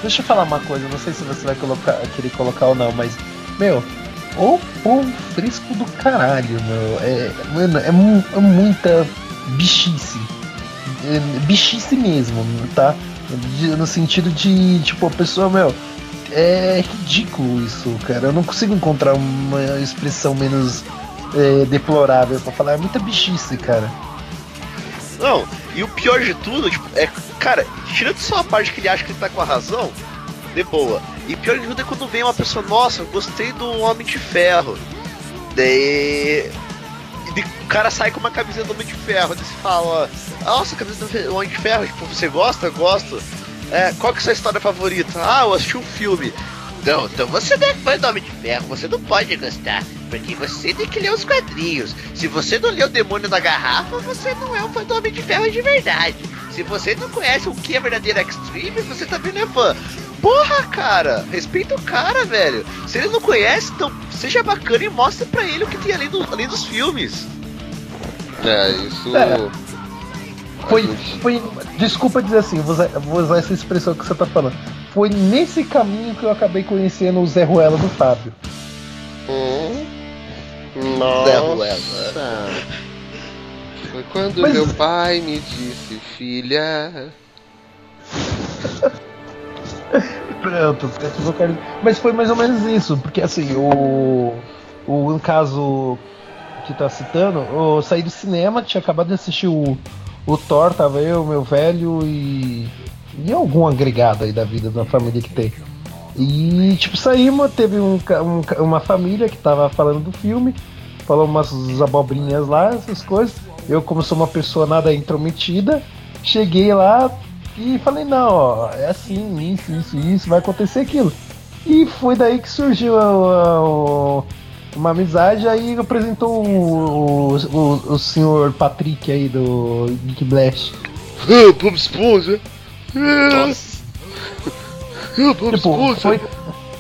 Speaker 4: Deixa eu falar uma coisa, não sei se você vai colocar, querer colocar ou não, mas, meu, o povo fresco do caralho, meu. É, mano, é, mu- é muita bichice. É, bichice mesmo, tá? De- no sentido de, tipo, a pessoa, meu, é ridículo isso, cara. Eu não consigo encontrar uma expressão menos é, deplorável pra falar. É muita bichice, cara.
Speaker 2: Não, e o pior de tudo, tipo, é, cara, tirando só a parte que ele acha que ele tá com a razão, de boa. E pior de tudo é quando vem uma pessoa, nossa, gostei do Homem de Ferro. Daí. e o cara sai com uma camiseta do Homem de Ferro, daí você fala, nossa, camiseta do Homem de Ferro, tipo, você gosta? Gosto. É, qual que é a sua história favorita? Ah, eu assisti um filme. Não, então você não é fã do Homem de Ferro, você não pode gostar, porque você tem que ler os quadrinhos. Se você não lê o Demônio da Garrafa, você não é um fã do Homem de Ferro de verdade. Se você não conhece o que é verdadeiro Extreme, você também não é fã. Porra, cara, respeita o cara, velho. Se ele não conhece, então seja bacana e mostre pra ele o que tem além, do- além dos filmes.
Speaker 1: É, isso.
Speaker 4: É. Foi, foi. Desculpa dizer assim, vou usar, vou usar essa expressão que você tá falando. Foi nesse caminho que eu acabei conhecendo o Zé Ruela do Fábio.
Speaker 1: Hum,
Speaker 2: Zé
Speaker 1: nossa.
Speaker 2: Ruela.
Speaker 1: Foi quando
Speaker 4: Mas-
Speaker 1: meu pai me disse, filha.
Speaker 4: Pronto, ativou o carinho. Mas foi mais ou menos isso, porque assim, o. O no caso que tá citando, eu saí do cinema, tinha acabado de assistir o, o Thor, tava eu, meu velho e. E algum agregado aí da vida da família que tem. E tipo, saímos, teve um, um uma família que tava falando do filme, falou umas abobrinhas lá, essas coisas. Eu, como sou uma pessoa nada intrometida, cheguei lá e falei, não, ó, é assim, isso, isso, isso, vai acontecer aquilo. E foi daí que surgiu a- uma amizade, aí apresentou o, o, o, senhor Patrick aí do Geek Blast.
Speaker 1: Ah, Bob Esponja. Ah, ah, Bob
Speaker 4: Tipo, foi,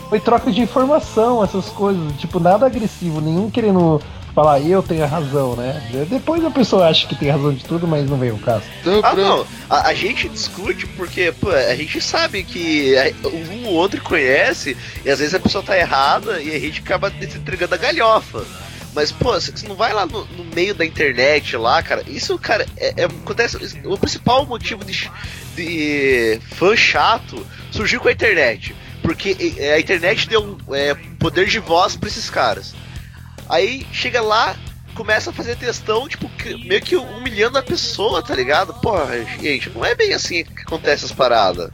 Speaker 4: foi troca de informação, essas coisas. Tipo, nada agressivo, nenhum querendo falar eu tenho a razão, né? Depois a pessoa acha que tem razão de tudo, mas não vem o caso.
Speaker 2: Ah, não. A, a gente discute porque, pô, a gente sabe que é, um ou outro conhece, e às vezes a pessoa tá errada e a gente acaba se entregando a galhofa. Mas, pô, você não vai lá no, no meio da internet lá, cara. Isso, cara, é, é- acontece. O principal motivo de, de fã chato surgiu com a internet. Porque a internet deu um, é, poder de voz pra esses caras. Aí chega lá, começa a fazer textão, tipo, meio que humilhando a pessoa, tá ligado? Porra, gente, não é bem assim que acontece as paradas.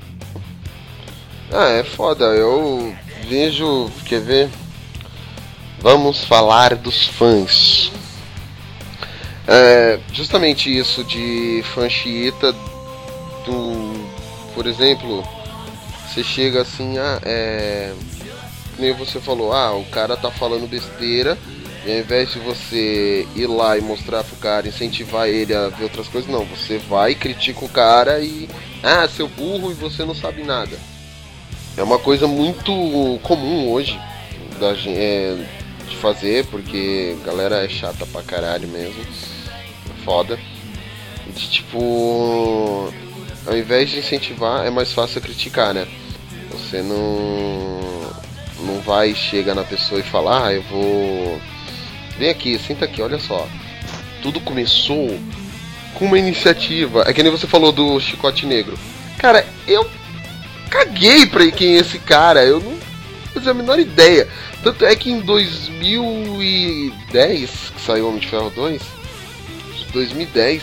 Speaker 1: Ah, é foda. Eu vejo. Quer ver? Vamos falar dos fãs. É, justamente isso de fã xiita do. Por exemplo, você chega assim, ah, é. Nem você falou, ah, o cara tá falando besteira. E ao invés de você ir lá e mostrar pro cara, incentivar ele a ver outras coisas, não, você vai, critica o cara e. Ah, seu burro e você não sabe nada. É uma coisa muito comum hoje da, é, de fazer, porque a galera é chata pra caralho mesmo. É foda. De tipo. Ao invés de incentivar, é mais fácil criticar, né? Você não. Não vai chegar na pessoa e falar, ah, eu vou. Vem aqui, senta aqui, olha só. Tudo começou com uma iniciativa. É que nem você falou do Chicote Negro. Cara, eu caguei pra quem é esse cara. Eu não fazia a menor ideia. Tanto é que em 2010, que saiu Homem de Ferro 2, 2010,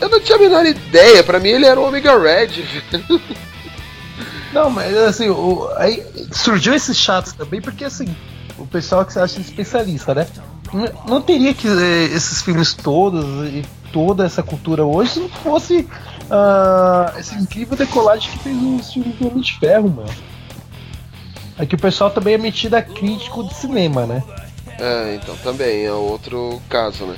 Speaker 1: eu não tinha a menor ideia. Pra mim ele era o Omega Red. [laughs]
Speaker 4: Não, mas assim, o- aí surgiu esses chatos também, porque assim, o pessoal que se acha especialista, né? Não, teria que eh, esses filmes todos e toda essa cultura hoje se não fosse ah, esse incrível decolagem que fez os filmes do Homem de Ferro, mano. É que o pessoal também é metido a crítico de cinema, né?
Speaker 1: É, então também é outro caso, né?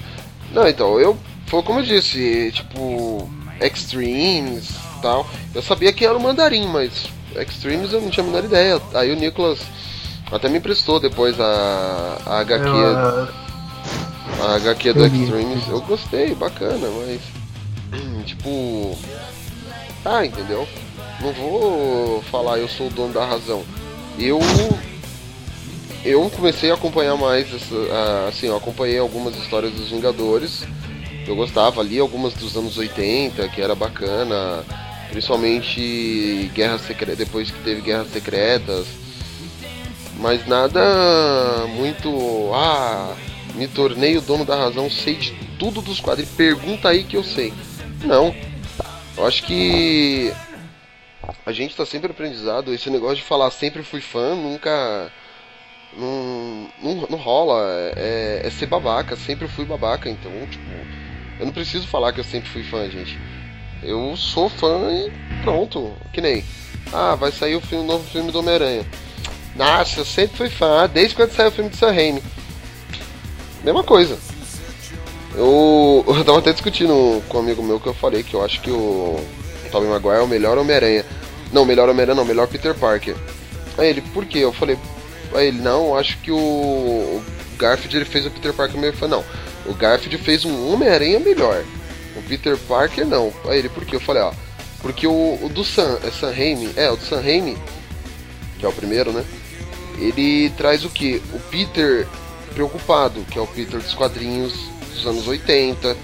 Speaker 1: Não, então, eu. Foi como eu disse, tipo. Extremes e tal. Eu sabia que era o mandarim, mas Extremes eu não tinha a menor ideia. Aí o Nicolas até me emprestou depois a, a HQ.
Speaker 4: Eu,
Speaker 1: A HQ do. Extremes. Eu gostei, bacana, mas. hum, Tipo. Ah, entendeu? Não vou falar eu sou o dono da razão. Eu eu comecei a acompanhar mais assim, eu acompanhei algumas histórias dos Vingadores. Eu gostava ali algumas dos anos 80, que era bacana, principalmente Guerra Secreta, depois que teve Guerras Secretas. Mas nada muito, ah, me tornei o dono da razão, sei de tudo dos quadrinhos. Pergunta aí que eu sei. Não. Eu acho que a gente tá sempre aprendizado. Esse negócio de falar sempre fui fã nunca. Não, não, não rola. É, é ser babaca. Sempre fui babaca. Então, tipo. Eu não preciso falar que eu sempre fui fã, gente. Eu sou fã e pronto. Que nem. Ah, vai sair o filme, novo filme do Homem-Aranha. Nossa, eu sempre fui fã. Desde quando saiu o filme de Sam Raimi. Mesma coisa. Eu, [laughs] eu tava até discutindo com um amigo meu que eu falei que eu acho que o Tobey Maguire é o melhor Homem-Aranha. Não, melhor Homem-Aranha não, melhor Peter Parker. Aí ele, por quê? Eu falei, aí ele, não, acho que o, o Garfield ele fez o Peter Parker melhor. Eu falei, não, o Garfield fez um Homem-Aranha melhor. O Peter Parker não. Aí ele, por quê? Eu falei, ó, porque o, o do Sam, é Sam Raimi, é, o do Sam Raimi, que é o primeiro, né? Ele traz o que? O Peter preocupado, que é o Peter dos quadrinhos dos anos 80,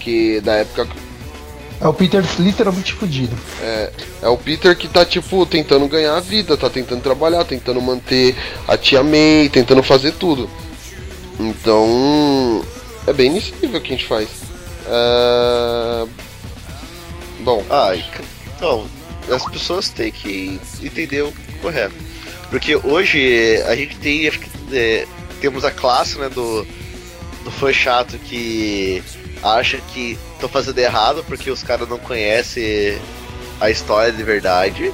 Speaker 1: que da época
Speaker 4: É o Peter literalmente fudido.
Speaker 1: é, é o Peter que tá, tipo, tentando ganhar a vida, tá tentando trabalhar, tentando manter a tia May, tentando fazer tudo. Então, é bem nesse nível que a gente faz. É... Bom,
Speaker 2: Ai, então, as pessoas têm que entender o correto. Porque hoje a gente tem, acho que é, temos a classe né, do, do fã chato que acha que estão fazendo errado porque os caras não conhecem a história de verdade.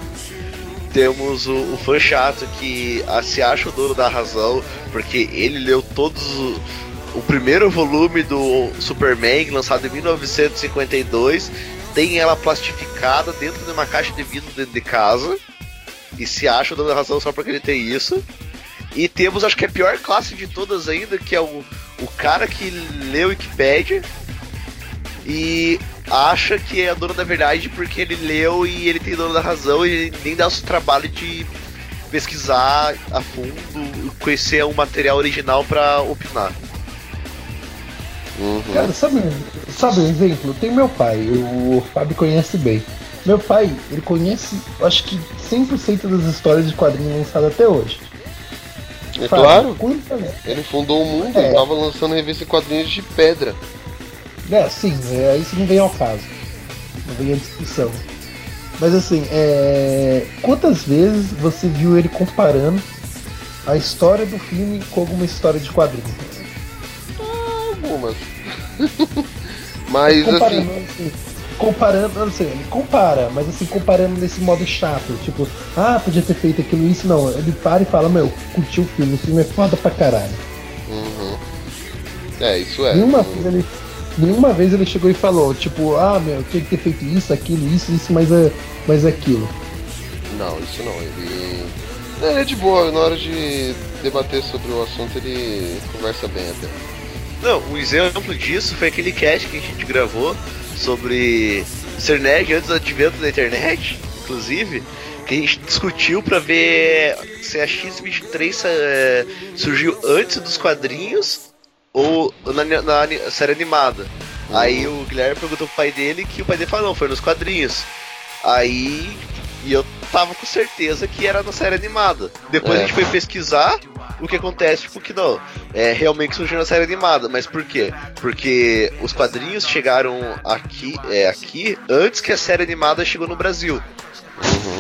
Speaker 2: Temos o, o fã chato que ah, se acha o dono da razão porque ele leu todos o, primeiro volume do Superman lançado em 1952 tem ela plastificada dentro de uma caixa de vidro dentro de casa. E se acha o dono da razão só porque ele tem isso. E temos, acho que a pior classe de todas ainda, que é o, o cara que lê o Wikipedia e acha que é a dona da verdade porque ele leu e ele tem dono da razão e ele nem dá o trabalho de pesquisar a fundo, conhecer um material original para opinar.
Speaker 1: Uhum.
Speaker 4: Cara, sabe, sabe um exemplo? Tem meu pai, o Fábio conhece bem. Meu pai, ele conhece, acho que 100% das histórias de quadrinhos lançadas até hoje.
Speaker 1: É
Speaker 4: Fábio,
Speaker 1: claro,
Speaker 4: né?
Speaker 1: ele fundou o mundo,
Speaker 4: É.
Speaker 1: ele tava lançando revista em quadrinhos de pedra.
Speaker 4: É, sim, é, isso não vem ao caso. Não vem à discussão. Mas assim, é... quantas vezes você viu ele comparando a história do filme com alguma história de quadrinhos?
Speaker 1: Algumas. [laughs] Mas assim,
Speaker 4: assim, comparando, não sei, ele compara, mas assim, comparando nesse modo chato, tipo, ah, podia ter feito aquilo, isso, não. Ele para e fala, meu, curtiu o filme, o filme é foda pra caralho.
Speaker 1: uhum. é, isso é.
Speaker 4: Nenhuma vez ele. Nenhuma vez ele chegou e falou, tipo, ah meu, tinha que ter feito isso, aquilo, isso, isso, mas, é, mas aquilo.
Speaker 1: Não, isso não. Ele. Ele é de boa, na hora de debater sobre o assunto ele conversa bem até.
Speaker 2: Não, um exemplo disso foi aquele cast que a gente gravou sobre ser nerd antes do advento da internet, inclusive, que a gente discutiu pra ver se a X23 eh, surgiu antes dos quadrinhos ou na, na ani- série animada. Aí o Guilherme perguntou pro pai dele que o pai dele falou, não, foi nos quadrinhos. Aí e eu tava com certeza que era na série animada. Depois
Speaker 1: É.
Speaker 2: a gente foi pesquisar o que acontece, tipo, que não, é realmente surgiu na série animada. Mas por quê? Porque os quadrinhos chegaram aqui, é, aqui antes que a série animada chegou no Brasil.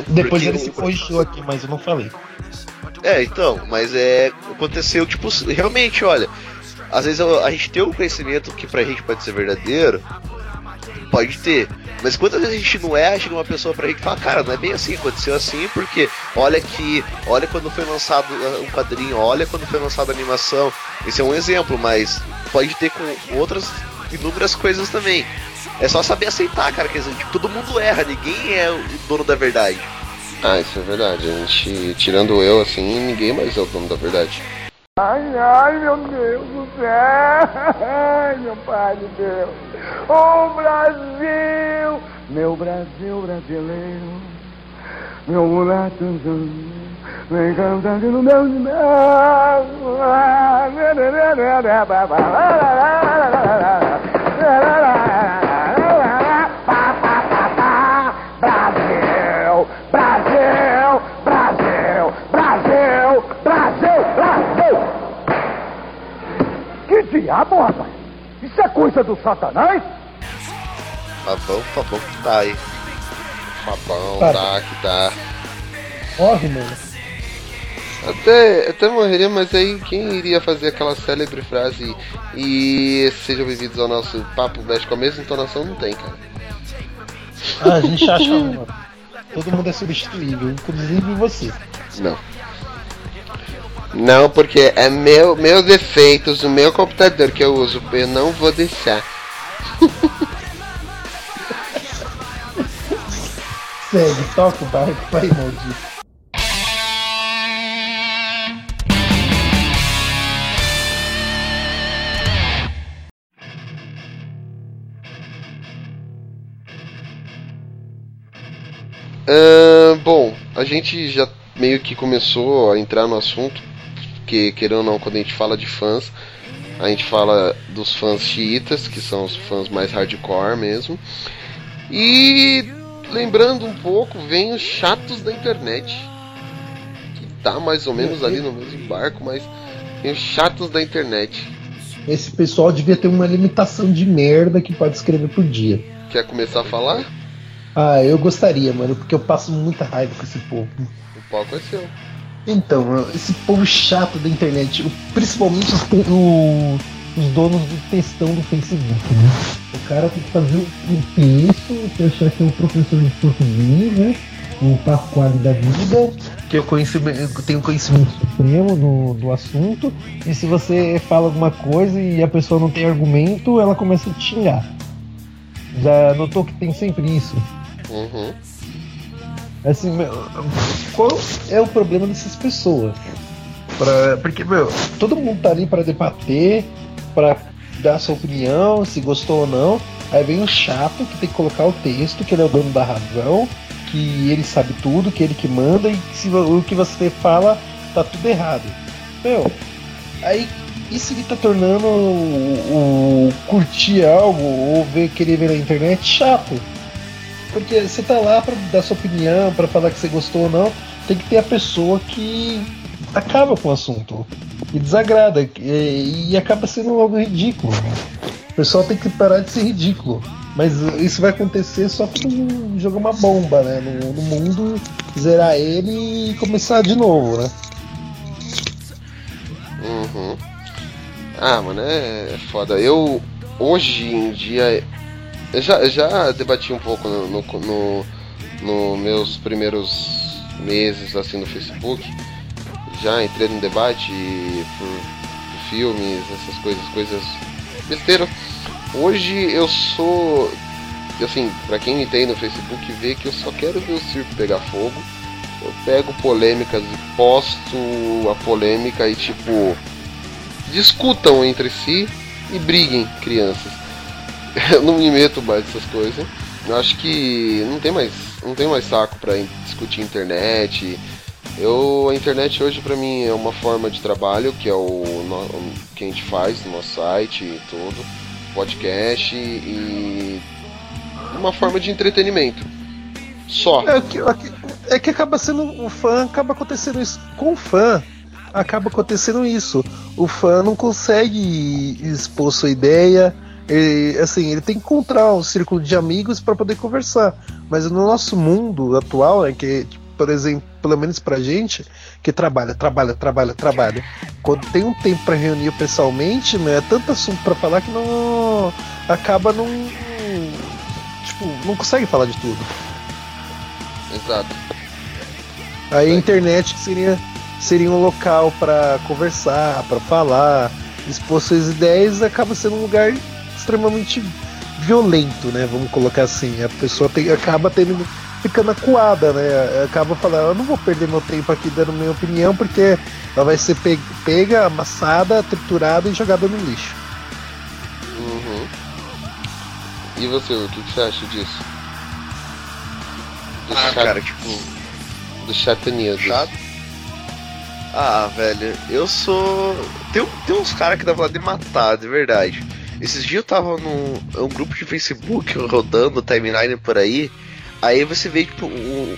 Speaker 4: Depois
Speaker 2: Porque
Speaker 4: ele se corrigiu aqui, mas eu não falei.
Speaker 2: É, então, mas é. Aconteceu, tipo, realmente, olha. Às vezes a gente tem um conhecimento que pra gente pode ser verdadeiro. Pode ter. Mas quantas vezes a gente não é, chega uma pessoa pra gente e fala, cara, não é bem assim, aconteceu assim, porque olha que. Olha quando foi lançado uh, um quadrinho, olha quando foi lançada a animação. Esse é um exemplo, mas pode ter com outras inúmeras coisas também. É só saber aceitar, cara, dizer, tipo, todo mundo erra, ninguém é o dono da verdade.
Speaker 1: Ah, isso é verdade. A gente, tirando eu assim, ninguém mais é o dono da verdade.
Speaker 11: Ai, ai, meu Deus do céu! Ai, meu pai de Deus! Ô Brasil! Meu Brasil brasileiro! Meu mulato vem cantando no meu Brasil! Diabo, rapaz? Isso é coisa do satanás?
Speaker 2: Tá bom, tá bom, tá aí.
Speaker 1: Bom,
Speaker 4: Tá.
Speaker 1: tá, que tá.
Speaker 4: Morre, mano.
Speaker 1: Até, até morreria, mas aí quem iria fazer aquela célebre frase e sejam bem-vindos ao nosso Papo Mexe com a mesma entonação? Não tem, cara.
Speaker 4: Ah, a gente acha, mano. Todo mundo é substituível, inclusive você.
Speaker 1: Não. Não, porque é meu, meus defeitos, o meu computador que eu uso, eu não vou deixar. [laughs]
Speaker 4: Segue, toca o barco, pai maldito.
Speaker 1: Ahn, bom, a gente já meio que começou a entrar no assunto, que querendo ou não, quando a gente fala de fãs, a gente fala dos fãs xiitas, que são os fãs mais hardcore mesmo. E lembrando um pouco, vem os chatos da internet. Que tá mais ou menos ali no mesmo barco, mas tem os chatos da internet.
Speaker 4: Esse pessoal devia ter uma limitação de merda que pode escrever por dia.
Speaker 1: Quer começar a falar?
Speaker 4: Ah, eu gostaria, mano, porque eu passo muita raiva com esse povo.
Speaker 1: O palco é seu.
Speaker 4: Então, esse povo chato da internet, principalmente os, o- os donos do textão do Facebook, né? O cara tem que fazer um texto, que achar que é um professor de português, né? O Pasquale da vida, que eu, eu tenho conhecimento supremo do, do assunto, e se você fala alguma coisa e a pessoa não tem argumento, ela começa a te xingar. Já notou que tem sempre isso?
Speaker 1: Uhum.
Speaker 4: Assim, meu, qual é o problema dessas pessoas? Pra, porque, meu, todo mundo tá ali para debater, para dar sua opinião, se gostou ou não. Aí vem o chato que tem que colocar o texto, que ele é o dono da razão, que ele sabe tudo, que ele que manda e que se o que você fala tá tudo errado. Meu, aí isso que tá tornando o, o curtir algo ou ver querer ver na internet chato. Porque você tá lá pra dar sua opinião, pra falar que você gostou ou não, tem que ter a pessoa que acaba com o assunto e desagrada e, e acaba sendo algo ridículo. O pessoal tem que parar de ser ridículo. Mas isso vai acontecer só quando jogar uma bomba né, no, no mundo, zerar ele e começar de novo, né?
Speaker 1: Uhum. Ah, mano, é foda. Eu, hoje em dia, eu já, já debati um pouco no, no, no, no meus primeiros meses assim no Facebook. Já entrei no debate por, por filmes, essas coisas, coisas besteiras. Hoje eu sou. Assim, pra quem me tem no Facebook vê que eu só quero ver o circo pegar fogo. Eu pego polêmicas e posto a polêmica e tipo. discutam entre si e briguem, crianças. [laughs] Eu não me meto mais nessas coisas. Eu acho que não tem mais, não tem mais saco para discutir internet. Eu a internet hoje para mim é uma forma de trabalho que é o, o que a gente faz no nosso site e tudo, podcast e uma forma de entretenimento. Só.
Speaker 4: É que, é que acaba sendo o fã, acaba acontecendo isso com o fã. Acaba acontecendo isso. O fã não consegue expor sua ideia, ele, assim, ele tem que encontrar um círculo de amigos para poder conversar. Mas no nosso mundo atual, né, que, por exemplo, pelo menos pra gente, que trabalha, trabalha, trabalha, trabalha. Quando tem um tempo para reunir pessoalmente, né, é tanto assunto para falar que não acaba não tipo, não consegue falar de tudo.
Speaker 1: Exato.
Speaker 4: Aí a internet seria seria um local para conversar, para falar, expor suas ideias, acaba sendo um lugar extremamente violento, né? Vamos colocar assim. A pessoa tem, acaba tendo, ficando acuada, né? Acaba falando, eu não vou perder meu tempo aqui dando minha opinião, porque ela vai ser pega, pega amassada, triturada e jogada no lixo.
Speaker 1: Uhum. E você, o que, que você acha disso?
Speaker 2: Do ah, chat... cara, tipo.
Speaker 1: Do chatanismo.
Speaker 2: Chato? Ah, velho, eu sou. Tem, tem uns caras que dá vontade de matar, de verdade. Esses dias eu tava num um grupo de Facebook rodando timeline por aí. Aí você vê, tipo, um,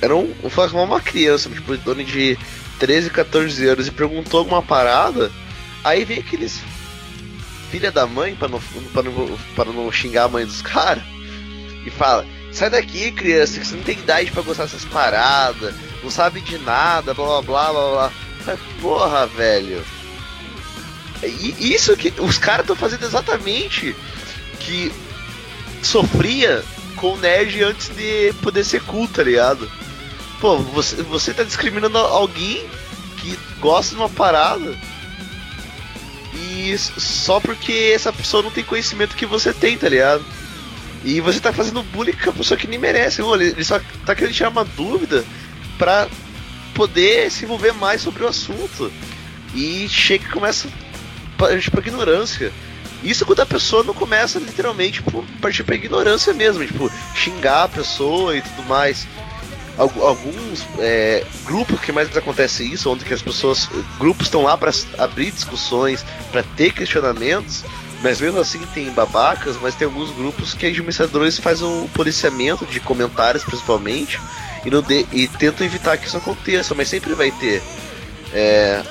Speaker 2: era um, um, uma criança, tipo, torno de 13, 14 anos, e perguntou alguma parada. Aí vem aqueles filha da mãe, pra não, pra não, pra não xingar a mãe dos caras, e fala: Sai daqui, criança, que você não tem idade para gostar dessas paradas, não sabe de nada, blá blá blá blá blá. Porra, velho. E isso que os caras estão fazendo exatamente que sofria com o nerd antes de poder ser cool, tá ligado? Pô, você, você tá discriminando alguém que gosta de uma parada e só porque essa pessoa não tem conhecimento que você tem, tá ligado? E você tá fazendo bullying com a pessoa que nem merece. Ele só tá querendo tirar uma dúvida pra poder se envolver mais sobre o assunto. E chega e começa pra ignorância. Isso quando a pessoa não começa literalmente por partir pra ignorância mesmo, tipo, xingar a pessoa e tudo mais. Alguns é, grupos que mais acontece isso, onde que as pessoas, grupos estão lá para abrir discussões, para ter questionamentos, mas mesmo assim tem babacas, mas tem alguns grupos que administradores fazem um policiamento de comentários principalmente e, não de, e tentam evitar que isso aconteça, mas sempre vai ter. É,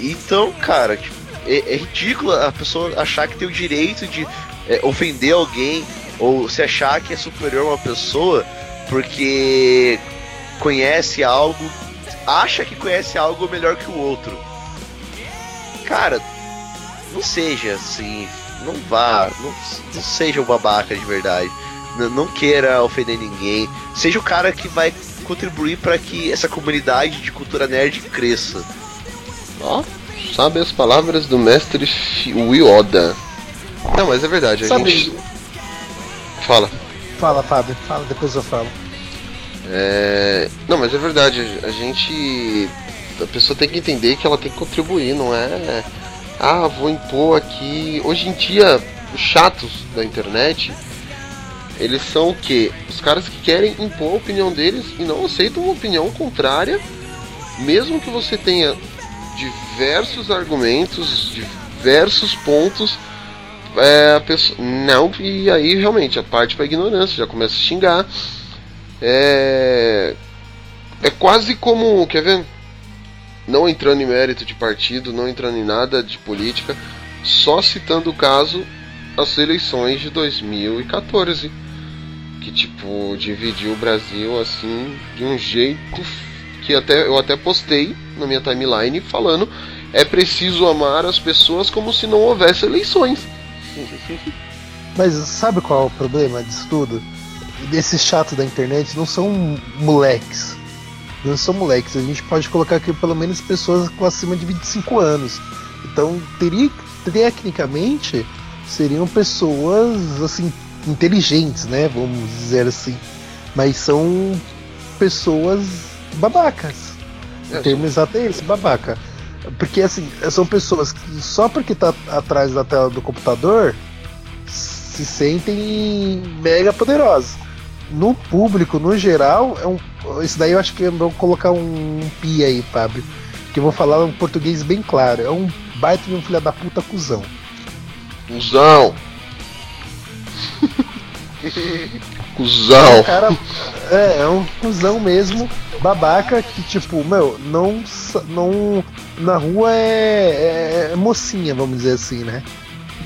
Speaker 2: então, cara, tipo, é, é ridículo a pessoa achar que tem o direito de é, ofender alguém ou se achar que é superior a uma pessoa porque conhece algo, acha que conhece algo melhor que o outro. Cara, não seja assim, não vá, não, não seja um babaca de verdade. Não, não queira ofender ninguém. Seja o cara que vai contribuir para que essa comunidade de cultura nerd cresça.
Speaker 1: Ó, oh sabe as palavras do mestre Yoda. Não, mas é verdade, a
Speaker 4: sabe,
Speaker 1: gente. Fala.
Speaker 4: Fala, Fábio. Fala, depois eu falo.
Speaker 1: É... Não, mas é verdade. A gente. A pessoa tem que entender que ela tem que contribuir, não é. Ah, vou impor aqui. Hoje em dia, os chatos da internet. Eles são o quê? Os caras que querem impor a opinião deles e não aceitam uma opinião contrária, mesmo que você tenha diversos argumentos, diversos pontos. É, a pessoa, não, e aí realmente a parte para ignorância, já começa a xingar. É, é quase como, quer ver? Não entrando em mérito de partido, não entrando em nada de política, só citando o caso as eleições de 2014, que tipo dividiu o Brasil assim de um jeito que até eu até postei na minha timeline falando é preciso amar as pessoas como se não houvesse eleições. [laughs]
Speaker 4: Mas sabe qual é o problema disso tudo? Desses chatos da internet não são moleques. Não são moleques. A gente pode colocar aqui pelo menos pessoas com acima de 25 anos. Então, teria, tecnicamente, seriam pessoas assim inteligentes, né? Vamos dizer assim. Mas são pessoas babacas. O termo exato é esse, babaca. Porque assim, são pessoas que só porque tá atrás da tela do computador se sentem mega poderosas. No público, no geral, é um, isso daí eu acho que eu vou colocar um pi aí, Fábio. Que eu vou falar um português bem claro. É um baita de um filho da puta cuzão.
Speaker 1: Cusão! [laughs] Cusão!
Speaker 4: O cara é, é um cuzão mesmo, babaca, que tipo, meu, não. não na rua é, é, é mocinha, vamos dizer assim, né?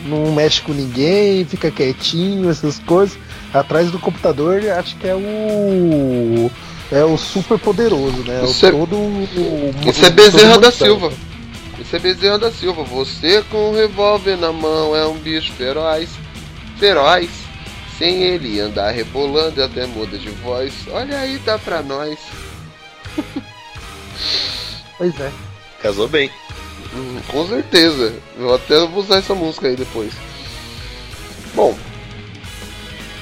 Speaker 4: Não mexe com ninguém, fica quietinho, essas coisas. Atrás do computador, acho que é o. É o super poderoso, né?
Speaker 1: Isso é,
Speaker 4: todo o,
Speaker 1: Isso é Bezerra da Silva. Isso é Bezerra da Silva. Você com um revólver na mão é um bicho feroz. Feroz. Sem ele andar rebolando e até muda de voz. Olha aí, dá pra nós. [laughs]
Speaker 4: pois é.
Speaker 2: Casou bem.
Speaker 1: Hum, com certeza. Eu até vou usar essa música aí depois. Bom,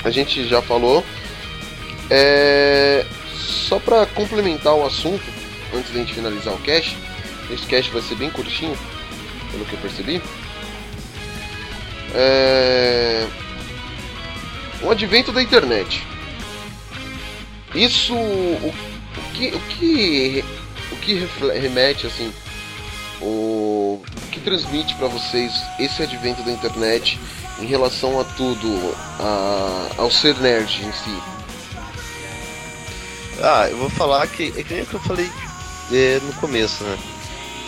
Speaker 1: a gente já falou. É... Só para complementar o assunto, antes da gente finalizar o cast, esse cast vai ser bem curtinho, pelo que eu percebi. É... O advento da internet. Isso, o, o que, o que, o que remete assim, o, o que transmite para vocês esse advento da internet em relação a tudo, a, ao ser nerd em si?
Speaker 2: Ah, eu vou falar que é que nem que eu falei é, no começo, né?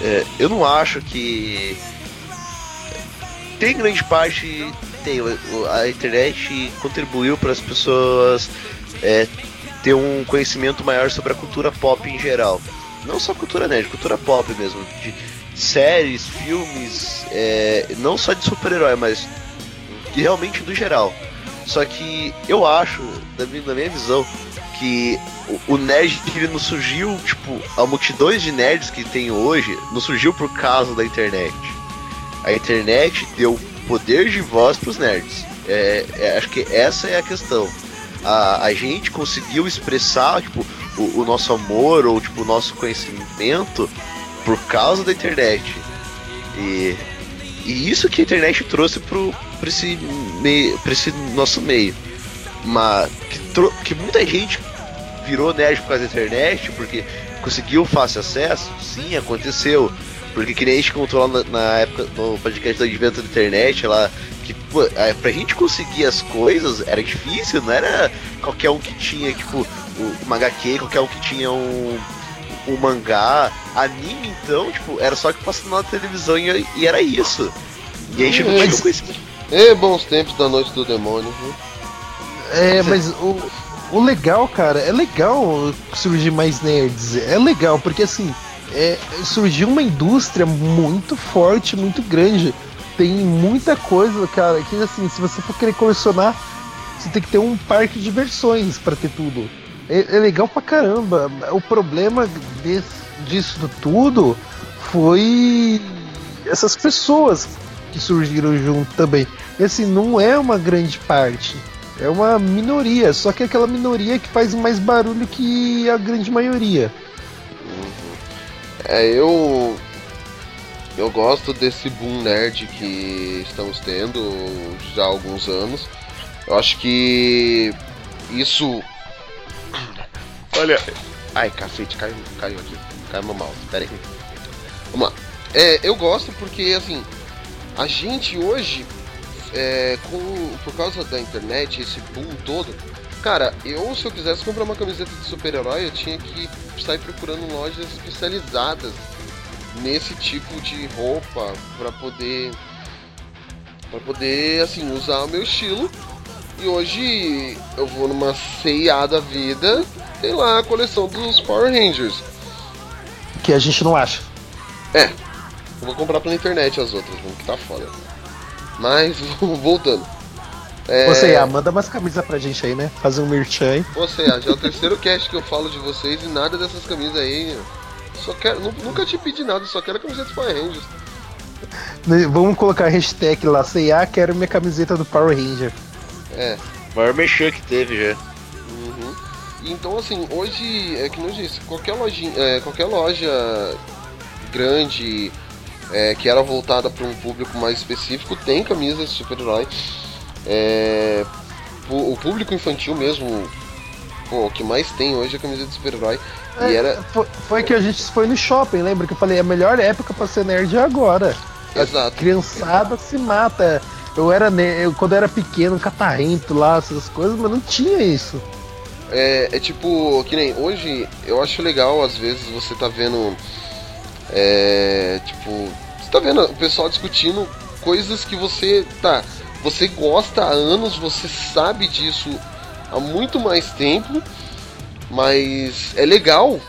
Speaker 2: É, eu não acho que tem grande parte tem a internet contribuiu para as pessoas é, ter um conhecimento maior sobre a cultura pop em geral. Não só cultura nerd, cultura pop mesmo. De séries, filmes, é, não só de super-herói, mas realmente do geral. Só que eu acho, da minha, da minha visão, que o, o nerd ele não surgiu, tipo, a multidões de nerds que tem hoje não surgiu por causa da internet. A internet deu poder de voz para os nerds. É, é, acho que essa é a questão. A, a gente conseguiu expressar tipo, o, o, nosso amor ou tipo, o nosso conhecimento por causa da internet. E, e isso que a internet trouxe para esse, esse nosso meio. Mas que, que muita gente virou nerd por causa da internet, porque conseguiu fácil acesso, sim, aconteceu. Porque que nem a gente contou lá na, na época no podcast do Advento da Internet, lá, que pô, pra gente conseguir as coisas era difícil, não era qualquer um que tinha, tipo, uma HQ, qualquer um que tinha um, um mangá. Anime, então, tipo, era só que passava na televisão e, e era isso. E a gente não tinha conhecimento.
Speaker 1: É, bons tempos da noite do demônio, viu?
Speaker 4: É, mas o, o legal, cara, é legal surgir mais nerds. É legal, porque assim é, surgiu uma indústria muito forte, muito grande. Tem muita coisa, cara, que assim, se você for querer colecionar, você tem que ter um parque de diversões para ter tudo. É, é, legal pra caramba. O problema desse, disso tudo foi essas pessoas que surgiram junto também. E assim, não é uma grande parte. É uma minoria, só que é aquela minoria que faz mais barulho que a grande maioria.
Speaker 1: É, eu. Eu gosto desse boom nerd que estamos tendo já há alguns anos. Eu acho que isso. [clears throat] Olha. Ai, cacete, caiu, caiu aqui. Caiu meu mouse, pera aí. Vamos lá. É, eu gosto porque, assim, a gente hoje, é, com, por causa da internet, esse boom todo, cara, eu se eu quisesse comprar uma camiseta de super-herói, eu tinha que sair procurando lojas especializadas nesse tipo de roupa para poder para poder assim usar o meu estilo. E hoje eu vou numa C&A da vida, tem lá a coleção dos Power Rangers.
Speaker 4: Que a gente não acha.
Speaker 1: É, eu vou comprar pela internet as outras, que tá foda. Mas [laughs] voltando. É...
Speaker 4: Você, ah, manda umas camisas pra gente aí, né? Fazer um merchan aí.
Speaker 1: Você, ah, já é o terceiro cast que eu falo de vocês e nada dessas camisas aí. Só quero, nu- nunca te pedi nada, só quero a camiseta dos Power Rangers.
Speaker 4: Né, Vamos colocar a hashtag lá, C&A, quero minha camiseta do Power Ranger.
Speaker 1: É.
Speaker 2: Maior mexer que teve já.
Speaker 1: Uhum. Então assim, hoje é que não disse, qualquer loja, é, qualquer loja grande é, que era voltada para um público mais específico tem camisas de super-herói. É, o público infantil mesmo, pô, o que mais tem hoje é camisa de super-herói. E
Speaker 4: É,
Speaker 1: era.
Speaker 4: Foi, foi que a gente foi no shopping, lembra que eu falei, a melhor época pra ser nerd é agora.
Speaker 1: Exato.
Speaker 4: A criançada se mata. Eu era eu, quando eu era pequeno, catarrento lá, essas coisas, mas não tinha isso.
Speaker 1: É, é tipo, que nem hoje, eu acho legal, às vezes, você tá vendo. É, tipo, você tá vendo o pessoal discutindo coisas que você. Tá, você gosta há anos, você sabe disso há muito mais tempo, mas é legal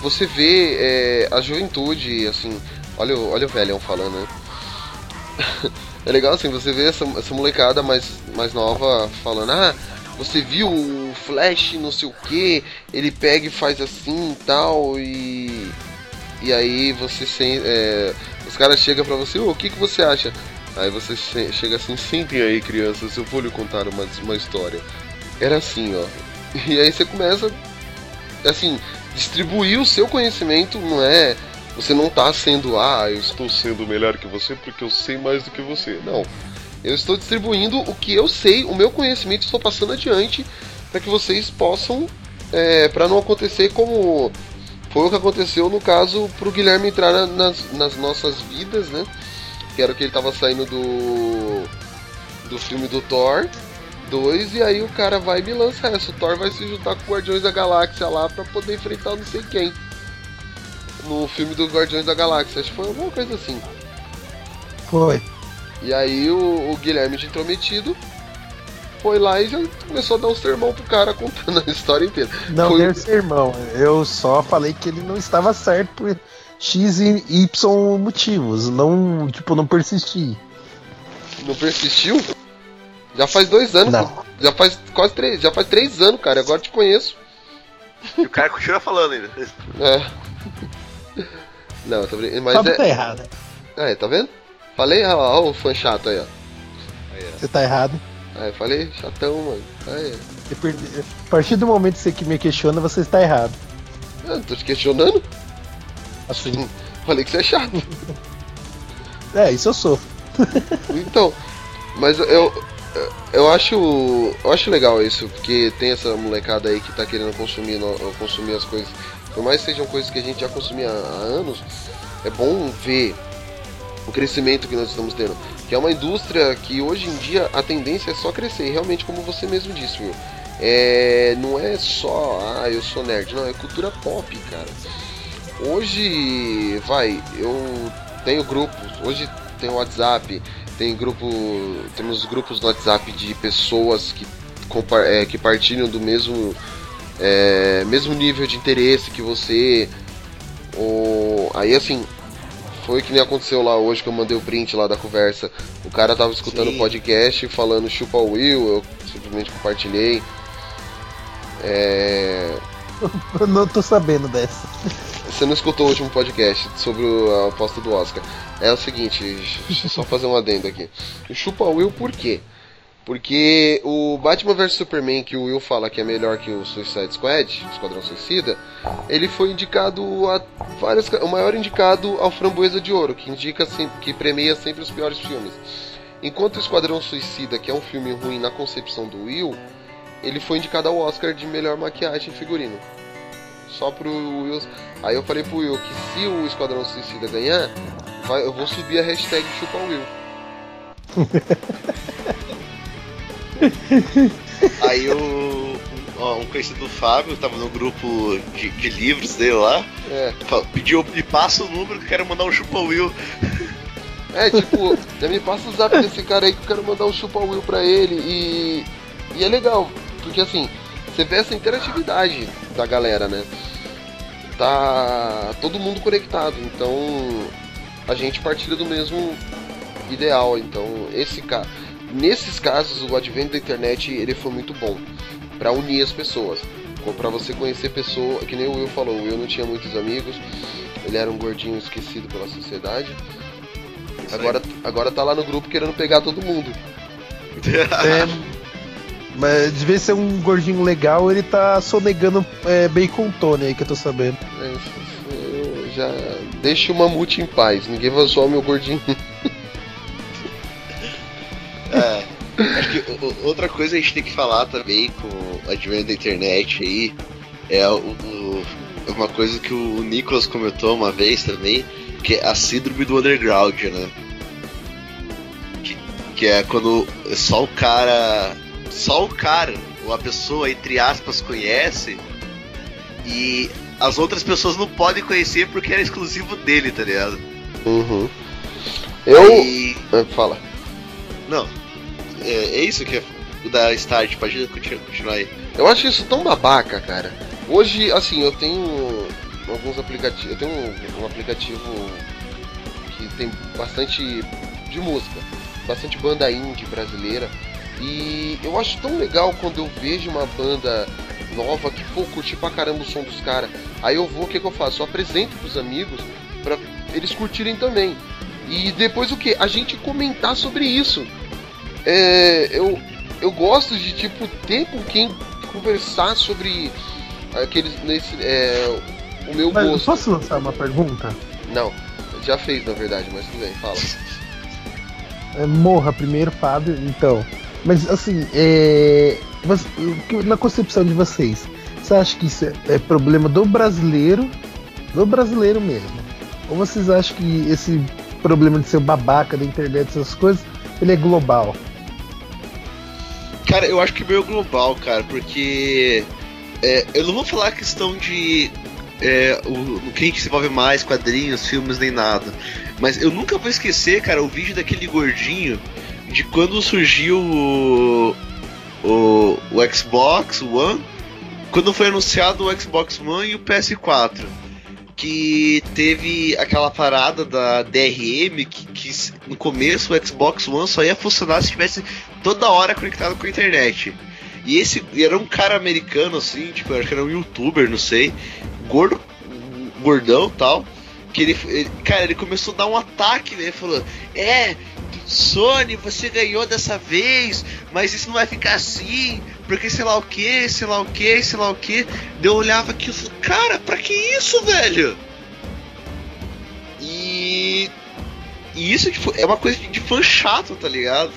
Speaker 1: você ver é, a juventude, assim. Olha, olha o velhão falando, né? [laughs] É legal assim, você vê essa, essa molecada mais, mais nova falando, ah, você viu o Flash, não sei o que, ele pega e faz assim e tal, e. E aí você sem, é, os caras chegam pra você, "Ô, o que, que você acha? Aí você se- chega assim, sentem aí crianças, eu vou lhe contar uma, uma história. Era assim, ó. E aí você começa, assim, distribuir o seu conhecimento, não é você não tá sendo, ah, eu estou sendo melhor que você porque eu sei mais do que você. Não. Eu estou distribuindo o que eu sei, o meu conhecimento, estou passando adiante para que vocês possam, é, para não acontecer como foi o que aconteceu no caso pro Guilherme entrar na- nas, nas nossas vidas, né? Que era o que ele tava saindo do do filme do Thor 2 e aí o cara vai e me lança essa. O Thor vai se juntar com o Guardiões da Galáxia lá para poder enfrentar não sei quem no filme do Guardiões da Galáxia. Acho que foi alguma coisa assim.
Speaker 4: Foi.
Speaker 1: E aí o, o Guilherme de intrometido foi lá e já começou a dar um sermão pro cara contando a história inteira.
Speaker 4: Não
Speaker 1: Foi-
Speaker 4: deu sermão. Eu só falei que ele não estava certo por X e Y motivos. Não, tipo, não persisti.
Speaker 1: Não persistiu? Já faz dois anos.
Speaker 4: Não.
Speaker 1: Já faz quase três. Já faz três anos, cara. Agora te conheço.
Speaker 2: E o cara continua falando ainda.
Speaker 1: É. Não, tô brincando. Mas
Speaker 4: Fábio
Speaker 1: é.
Speaker 4: tá errado.
Speaker 1: Aí, tá vendo? Falei, ó, ó, o fã chato aí, ó.
Speaker 4: Você tá errado.
Speaker 1: Aí, falei, chatão, mano. Aí.
Speaker 4: A partir do momento que você me questiona, você está errado.
Speaker 1: Ah, tô te questionando.
Speaker 4: Assim. [laughs]
Speaker 1: Falei que você é chato.
Speaker 4: É, isso eu sou. [laughs]
Speaker 1: Então, mas eu, eu acho eu acho legal isso, porque tem essa molecada aí que tá querendo consumir, consumir as coisas. Por mais que sejam coisas que a gente já consumia há, anos, é bom ver o crescimento que nós estamos tendo. Que é uma indústria que hoje em dia a tendência é só crescer, realmente como você mesmo disse, viu? É, não é só, ah, eu sou nerd, não, é cultura pop, cara. Hoje, vai, eu tenho grupos, hoje tem o WhatsApp, tem grupo, temos grupos no WhatsApp de pessoas que, é, que partilham do mesmo, é, mesmo nível de interesse que você. Ou, aí assim, foi que nem aconteceu lá hoje que eu mandei o print lá da conversa. O cara tava escutando o
Speaker 2: podcast
Speaker 1: falando chupa o Will, eu simplesmente compartilhei. É, [laughs]
Speaker 4: Eu não tô sabendo dessa.
Speaker 1: Você não escutou o último podcast sobre o- a aposta do Oscar. É o seguinte, deixa eu só fazer um adendo aqui. O Chupa Will por quê? Porque o Batman vs Superman, que o Will fala que é melhor que o Suicide Squad, Esquadrão Suicida, ele foi indicado a várias, o maior indicado ao Framboesa de Ouro, que indica sempre, que premia sempre os piores filmes. Enquanto o Esquadrão Suicida, que é um filme ruim na concepção do Will, ele foi indicado ao Oscar de melhor maquiagem e figurino. Só pro Will. Aí eu falei pro Will que se o Esquadrão Suicida ganhar, vai- eu vou subir a hashtag chupa Will. [laughs]
Speaker 2: Aí o. ó, um conhecido do Fábio, tava no grupo de, de livros dele lá,
Speaker 1: É.
Speaker 2: pediu, me passa o número que eu quero mandar um chupa Will.
Speaker 1: É, tipo, já me passa o zap desse cara aí que eu quero mandar um chupa Will pra ele e. E é legal, porque assim, você vê essa interatividade da galera, né? Tá todo mundo conectado, então a gente partilha do mesmo ideal. Então, esse ca... nesses casos, o advento da internet ele foi muito bom pra unir as pessoas, para você conhecer pessoas, que nem o Will falou, o Will não tinha muitos amigos, ele era um gordinho esquecido pela sociedade. Agora, agora tá lá no grupo querendo pegar todo mundo. [laughs]
Speaker 4: É, mas devia ser um gordinho legal, ele tá sonegando é, bacon Tony aí que eu tô sabendo.
Speaker 1: É, eu já deixa o mamute em paz, ninguém vai zoar o meu gordinho. [laughs]
Speaker 2: É, acho que outra coisa que a gente tem que falar também com o advento da internet aí é o, o- é uma coisa que o Nicolas comentou uma vez também, que é a síndrome do underground, né? Que, que é quando só o cara. Só o cara, ou a pessoa, entre aspas, conhece e as outras pessoas não podem conhecer porque era exclusivo dele, tá ligado?
Speaker 1: Uhum. Eu.
Speaker 2: Aí-
Speaker 1: É, Fala.
Speaker 2: Não. É, é isso que é da Start, pode continu- continuar aí.
Speaker 1: Eu acho isso tão babaca, cara. Hoje, assim, eu tenho alguns aplicativos. Eu tenho um, um aplicativo que tem bastante de música, bastante banda indie brasileira. E eu acho tão legal quando eu vejo uma banda nova que, pô, curti pra caramba o som dos caras. Aí eu vou, o que, que eu faço? Eu apresento pros amigos pra eles curtirem também. E depois o que? A gente comentar sobre isso. É, eu, eu gosto de tipo ter com quem conversar sobre aqueles nesse é, o meu
Speaker 4: Mas
Speaker 1: gosto.
Speaker 4: posso lançar uma pergunta?
Speaker 1: Não, já fez na verdade, mas tudo bem, fala.
Speaker 4: É, morra primeiro, Fábio, então. Mas assim, é, na concepção de vocês, você acha que isso é, é problema do brasileiro, do brasileiro mesmo? Ou vocês acham que esse problema de ser babaca da internet, essas coisas, ele é global?
Speaker 2: Cara, eu acho que meio global, cara, porque é, eu não vou falar a questão de é, o quem que se envolve mais, quadrinhos, filmes, nem nada. Mas eu nunca vou esquecer, cara, o vídeo daquele gordinho de quando surgiu o, o, o Xbox One, quando foi anunciado o Xbox One e o PS4. Que teve aquela parada da DRM que, que no começo o Xbox One só ia funcionar se tivesse toda hora conectado com a internet. E esse era um cara americano, assim, tipo, acho que era um youtuber, não sei, gordo, gordão tal. Que ele, ele- cara, ele começou a dar um ataque, né? Falou: É, Sony, você ganhou dessa vez, mas isso não vai ficar assim, porque sei lá o que, sei lá o que, sei lá o que. Eu olhava aqui e falei: Cara, pra que isso, velho? E. E isso tipo, é uma coisa de, fã chato, tá ligado?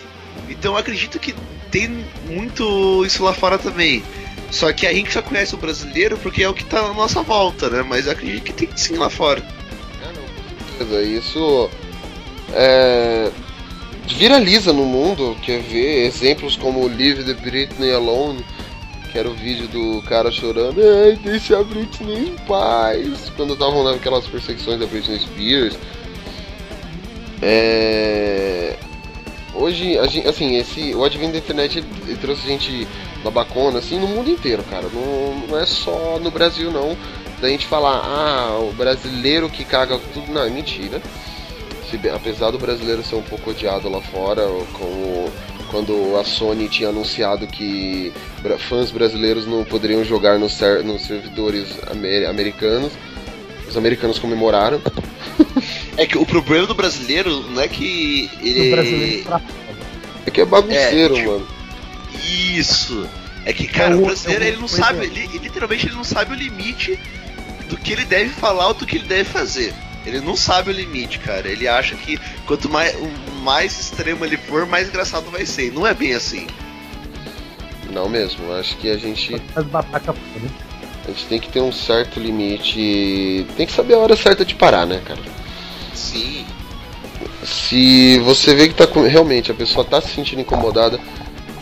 Speaker 2: Então eu acredito que tem muito isso lá fora também. Só que a gente só conhece o brasileiro porque é o que tá na nossa volta, né? Mas eu acredito que tem sim lá fora.
Speaker 1: Beleza, Isso é, viraliza no mundo, quer ver exemplos como Leave the Britney Alone, que era o vídeo do cara chorando, ai, deixa a Britney em paz, quando estavam naquelas perseguições da Britney Spears. É, hoje, gente, assim, esse, o advento da internet ele trouxe gente babacona, assim, no mundo inteiro, cara. Não, não é só no Brasil, não. Da gente falar, ah, o brasileiro que caga tudo. Não, é mentira. Se bem- apesar do brasileiro ser um pouco odiado lá fora, como quando a Sony tinha anunciado que fãs brasileiros não poderiam jogar nos, ser- nos servidores amer- americanos, os americanos comemoraram. [laughs]
Speaker 2: É que o problema do brasileiro não é que ele.
Speaker 4: O brasileiro pra
Speaker 1: É que é bagunceiro,
Speaker 2: É, tipo,
Speaker 1: mano.
Speaker 2: Isso. É que, cara,
Speaker 4: É o-
Speaker 2: o brasileiro
Speaker 4: é o-
Speaker 2: ele não
Speaker 4: pois
Speaker 2: sabe,
Speaker 4: é.
Speaker 2: ele, ele literalmente ele não sabe o limite do que ele deve falar ou do que ele deve fazer. Ele não sabe o limite, cara. Ele acha que quanto mais, o mais extremo ele for, mais engraçado vai ser. E Não é bem assim.
Speaker 1: Não mesmo, acho que a gente,
Speaker 4: foda.
Speaker 1: a gente tem que ter um certo limite. Tem que saber a hora certa de parar, né, cara?
Speaker 2: Sim.
Speaker 1: Se você vê que tá com- realmente a pessoa tá se sentindo incomodada,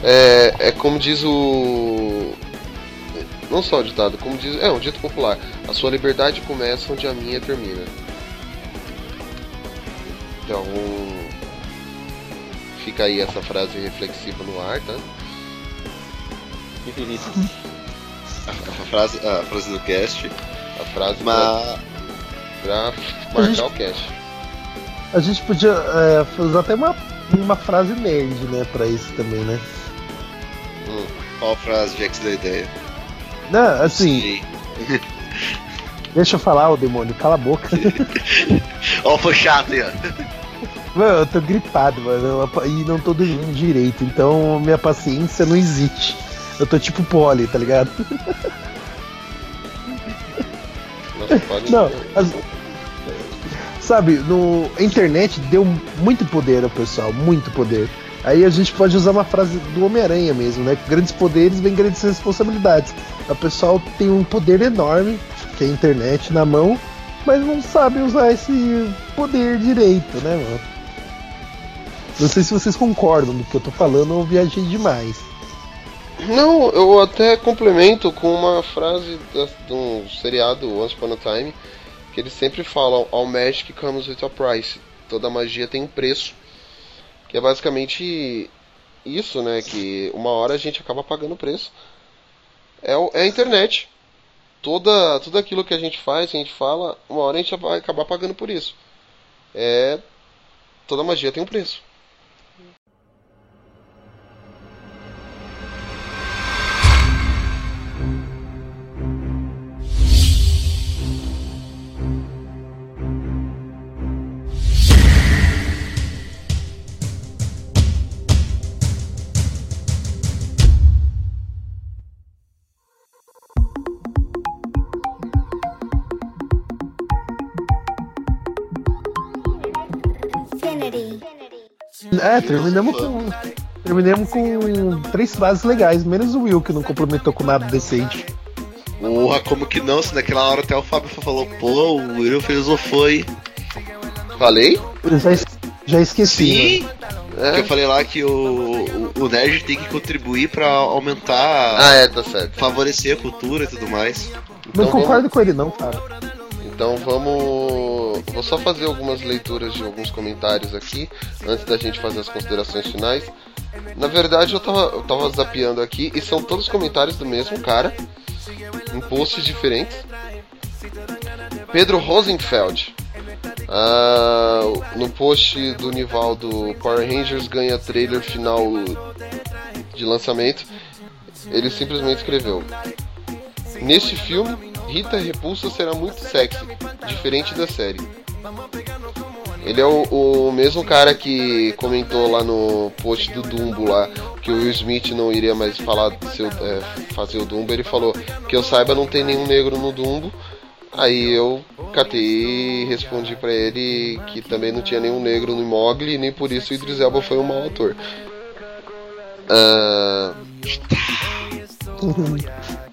Speaker 1: é, é como diz o. Não só o ditado, como diz. É um dito popular. A sua liberdade começa onde a minha termina. Então. Fica aí essa frase reflexiva no ar, tá? [laughs]
Speaker 2: A, a frase, a frase do cast.
Speaker 1: A frase
Speaker 2: Mas.
Speaker 1: pra, pra marcar
Speaker 4: gente-
Speaker 1: o cast.
Speaker 4: A gente podia é, usar até uma, uma frase nerd, né, pra isso também, né?
Speaker 2: Hum, qual frase de X da ideia?
Speaker 4: Não, assim,
Speaker 2: Sim. [laughs]
Speaker 4: deixa eu falar, ô demônio, cala a boca. [laughs]
Speaker 2: Ó, foi chato aí, ó.
Speaker 4: Mano, eu tô gripado, mano, e não tô dormindo direito, então minha paciência não existe. Eu tô tipo pole, tá ligado?
Speaker 1: Nossa, pode-
Speaker 4: Não, as- sabe, no a internet deu muito poder ao pessoal, muito poder. Aí a gente pode usar uma frase do Homem-Aranha mesmo, né? Grandes poderes vem grandes responsabilidades. O pessoal tem um poder enorme, que é a internet na mão, mas não sabe usar esse poder direito, né, mano? Não sei se vocês concordam do que eu tô falando ou viajei demais.
Speaker 1: Não, eu até complemento com uma frase de um seriado Once Upon a Time, que eles sempre falam, All magic comes with a price. Toda magia tem um preço. Que é basicamente isso, né? Que uma hora a gente acaba pagando o preço. É, é a internet. Toda, tudo aquilo que a gente faz, que a gente fala, uma hora a gente vai acabar pagando por isso. É. Toda magia tem um preço.
Speaker 4: É, terminamos com. Terminamos com três frases legais, menos o Will, que não complementou com nada decente.
Speaker 2: Porra, como que não? Se naquela hora até o Fábio falou, pô, o Will filosofou, hein?
Speaker 1: Falei?
Speaker 4: Eu já, es- já esqueci.
Speaker 2: Sim!
Speaker 4: mano.
Speaker 1: É.
Speaker 2: Eu falei lá que o, o, o nerd tem que contribuir pra aumentar,
Speaker 1: Ah, é, tá certo.
Speaker 2: favorecer a cultura e tudo mais.
Speaker 4: Não
Speaker 1: Então
Speaker 4: concordo com ele, não, cara.
Speaker 1: Então vamos. Vou só fazer algumas leituras de alguns comentários aqui, antes da gente fazer as considerações finais. Na verdade, eu tava, eu tava zapeando aqui e são todos comentários do mesmo cara, em posts diferentes. Pedro Rosenfeld. Ah, no post do Nivaldo Power Rangers ganha trailer final de lançamento. Ele simplesmente escreveu: Neste filme, Rita Repulsa será muito sexy, diferente da série. Ele é o, o mesmo cara que comentou lá no post do Dumbo lá que o Will Smith não iria mais falar seu, é, fazer o Dumbo. Ele falou que eu saiba não tem nenhum negro no Dumbo. Aí eu catei e respondi pra ele que também não tinha nenhum negro no Mogli e nem por isso o Idris Elba foi um mau ator. Ah,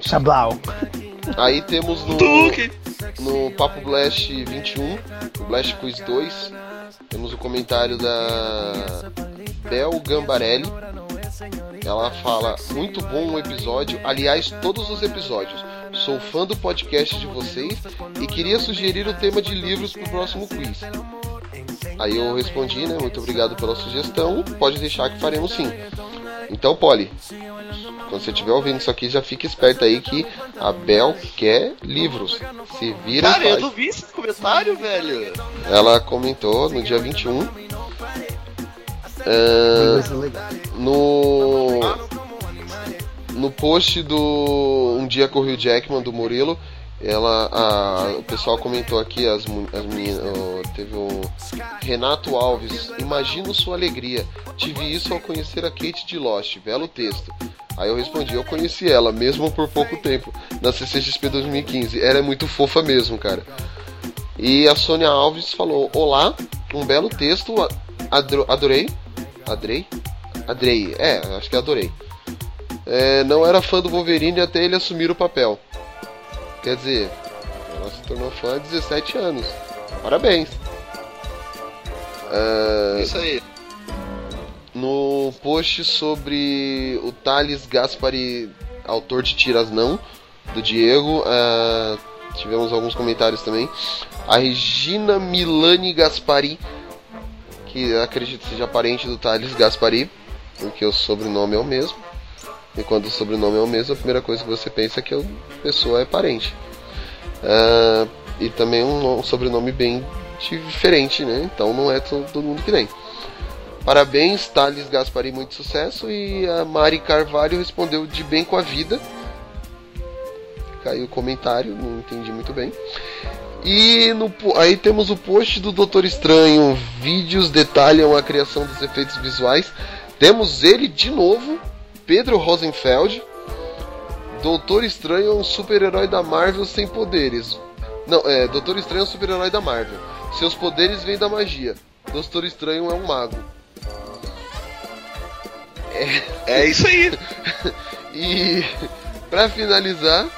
Speaker 4: Chablau.
Speaker 1: Aí temos no, no Papo Blast 21, no Blast Quiz 2, temos o comentário da Bel Gambarelli. Ela fala: Muito bom o episódio, aliás, todos os episódios. Sou fã do podcast de vocês e queria sugerir o tema de livros pro próximo quiz. Aí eu respondi, né? Muito obrigado pela sugestão. Pode deixar que faremos sim. Então, Polly, quando você estiver ouvindo isso aqui, já fique esperto aí que a Bel quer livros. Se vira
Speaker 2: Cara, eu não vi esse comentário, velho.
Speaker 1: Ela comentou no dia 21. Ah,
Speaker 4: Coisa legal.
Speaker 1: no no post do Um Dia com o Hugh Jackman do Murilo, Ela, a- o pessoal comentou aqui, as, as meninas, teve o Renato Alves, imagino sua alegria. Tive isso ao conhecer a Kate de Lost, belo texto. Aí eu respondi, eu conheci ela, mesmo por pouco tempo, na CCXP 2015. Ela é muito fofa mesmo, cara. E a Sônia Alves falou, olá, um belo texto, adro- adorei. Adrei? Adrei, é, acho que adorei. É, não era fã do Wolverine até ele assumir o papel. Quer dizer, ela se tornou fã há 17 anos. Parabéns. É,
Speaker 2: Isso aí.
Speaker 1: no post sobre o Thales Gaspari, autor de Tiras Não, do Diego, é, tivemos alguns comentários também. A Regina Milani Gaspari, que acredito seja parente do Thales Gaspari, porque o sobrenome é o mesmo. E quando o sobrenome é o mesmo, a primeira coisa que você pensa é que a pessoa é parente. É, e também um, um sobrenome bem diferente, né? Então não é todo mundo que tem. Parabéns, Thales Gaspari, muito sucesso. E a Mari Carvalho respondeu de bem com a vida. Caiu o comentário, não entendi muito bem. E no, aí temos o post do Doutor Estranho. Vídeos detalham a criação dos efeitos visuais. Temos ele de novo, Pedro Rosenfeld. Doutor Estranho é um super-herói da Marvel sem poderes. Não, é, Doutor Estranho é um super-herói da Marvel. Seus poderes vêm da magia. Doutor Estranho é um mago.
Speaker 2: É [laughs] isso aí. [laughs]
Speaker 1: E pra finalizar,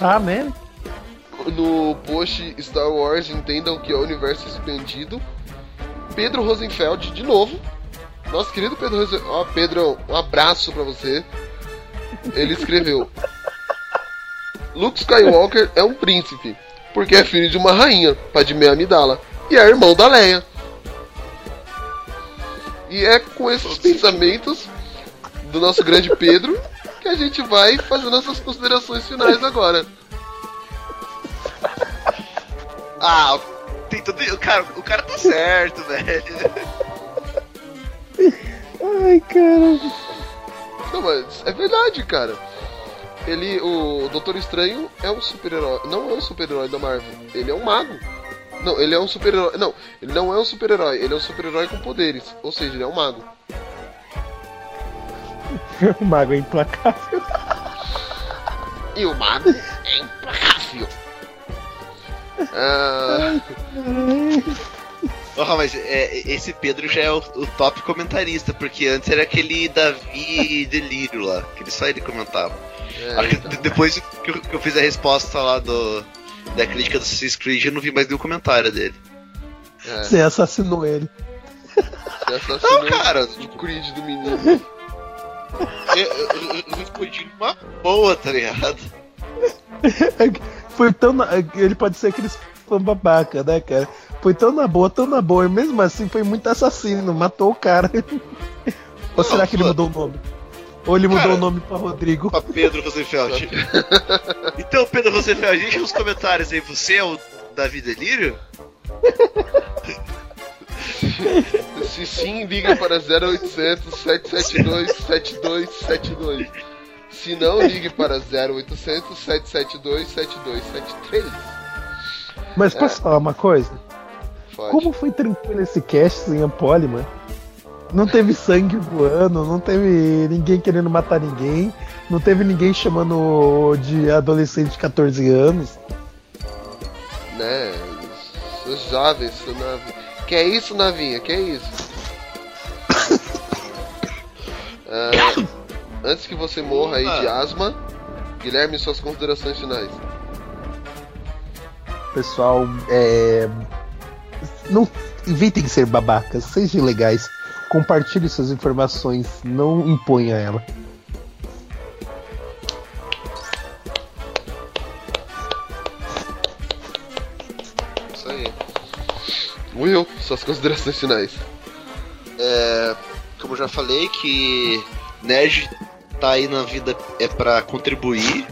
Speaker 4: Amém.
Speaker 1: no post Star Wars entendam que é o universo expandido. Pedro Rosenfeld, de novo. Nosso querido Pedro. Ó, Pedro, um abraço pra você. Ele escreveu: Luke Skywalker é um príncipe, porque é filho de uma rainha, Padmé Amidala, e é irmão da Leia. E é com esses pensamentos do nosso grande Pedro que a gente vai fazer nossas considerações finais agora.
Speaker 2: Ah, tem tudo. O cara, o cara tá certo, velho.
Speaker 4: Ai, cara.
Speaker 1: Não, mas é verdade, cara. Ele, o Doutor Estranho é um super-herói. Não é um super-herói da Marvel. Ele é um mago. Não, ele é um super-herói. Não, ele não é um super-herói. Ele é um super-herói com poderes. Ou seja, ele é um mago. [laughs]
Speaker 4: O mago é implacável.
Speaker 1: E o mago é implacável. Ah,
Speaker 2: Porra, mas é, esse Pedro já é o, o top comentarista, porque antes era aquele Davi Delírio lá, que ele só ele comentava.
Speaker 1: é, então.
Speaker 2: depois que eu, que eu fiz a resposta lá do, da crítica do Assassin's Creed, eu não vi mais nenhum comentário dele.
Speaker 1: É,
Speaker 4: Você assassinou ele.
Speaker 1: você assassinou
Speaker 2: Não, cara.
Speaker 1: o Creed do menino.
Speaker 2: Eu, eu, eu, respondi uma boa, tá ligado? [laughs]
Speaker 4: Foi tão. na- Ele pode ser aqueles fã babaca, né, cara? Foi tão na boa, tão na boa. E mesmo assim foi muito assassino, matou o cara. [laughs] Ou será que ele mudou o nome? Ou ele mudou
Speaker 2: Cara,
Speaker 4: o nome pra Rodrigo?
Speaker 2: Pra Pedro Rosenfeld. [laughs] então, Pedro Rosenfeld, deixa nos comentários aí, você é o Davi Delírio? [laughs]
Speaker 1: Se sim, liga para 0800 772 7272. Se não, ligue para 0800 772 7273.
Speaker 4: Mas posso falar uma coisa?
Speaker 1: Pode.
Speaker 4: Como foi tranquilo esse cast sem a Polly, mano? Não teve sangue voando, não teve ninguém querendo matar ninguém, não teve ninguém chamando de adolescente de 14 anos.
Speaker 1: Né? Sou jovem, sou novinho. Que é isso, novinha? Que é isso? [coughs] Ah, antes que você morra aí de asma, Guilherme, suas considerações finais.
Speaker 4: Pessoal, é. Não inventem de ser babacas, sejam legais. Compartilhe suas informações, não imponha ela.
Speaker 1: Isso aí. Will, suas considerações finais.
Speaker 2: É, como eu já falei, que nerd tá aí na vida é pra contribuir.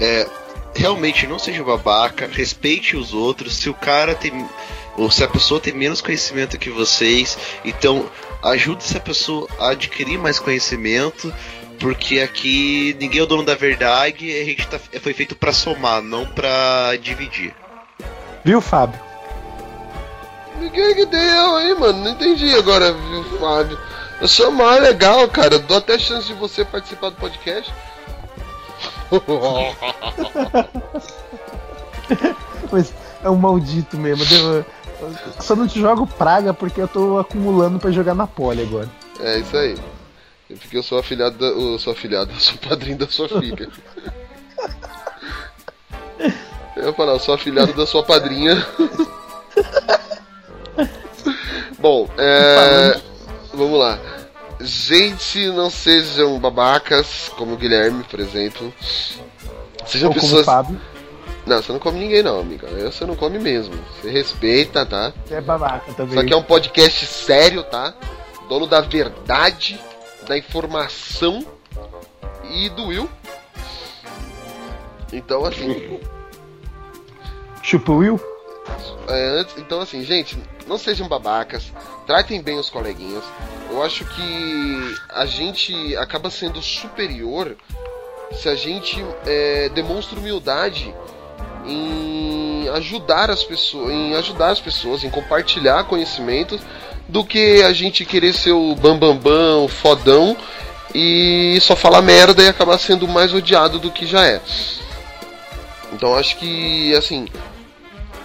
Speaker 2: É, realmente não seja babaca, respeite os outros. Se o cara tem. Ou se a pessoa tem menos conhecimento que vocês, então ajude essa pessoa a adquirir mais conhecimento. Porque aqui ninguém é o dono da verdade e a gente tá, foi feito pra somar, não pra dividir.
Speaker 4: Viu, Fábio?
Speaker 1: Ninguém que deu aí, mano. Não entendi agora, viu, Fábio? Eu sou mais legal, cara. Eu dou até chance de você participar do podcast. [laughs]
Speaker 4: Mas é um maldito mesmo. Eu, eu só não te jogo praga porque eu tô acumulando pra jogar na pole agora.
Speaker 1: É isso aí. Porque eu sou afilhado da. Eu sou afilhado, [laughs] eu sou padrinho da sua filha. Eu ia falar, eu sou afilhado da sua padrinha. [laughs] Bom, é. Vamos lá. Gente, não sejam babacas, como o Guilherme, por exemplo. Sejam
Speaker 4: Ou como
Speaker 1: pessoas.
Speaker 4: o Fábio.
Speaker 1: Não, você não come ninguém não, amiga. Você não come mesmo. Você respeita, tá?
Speaker 4: É babaca também.
Speaker 1: Isso aqui é um podcast sério, tá? Dono da verdade, da informação e do Will. Então, assim.
Speaker 4: Chupa o Will?
Speaker 1: é, antes- então, assim, gente, não sejam babacas. Tratem bem os coleguinhas. Eu acho que a gente acaba sendo superior se a gente é, demonstra humildade em ajudar as pessoas, em ajudar as pessoas, em compartilhar conhecimentos, do que a gente querer ser o bambambam, bam, bam, o fodão e só falar merda e acabar sendo mais odiado do que já é. Então acho que assim,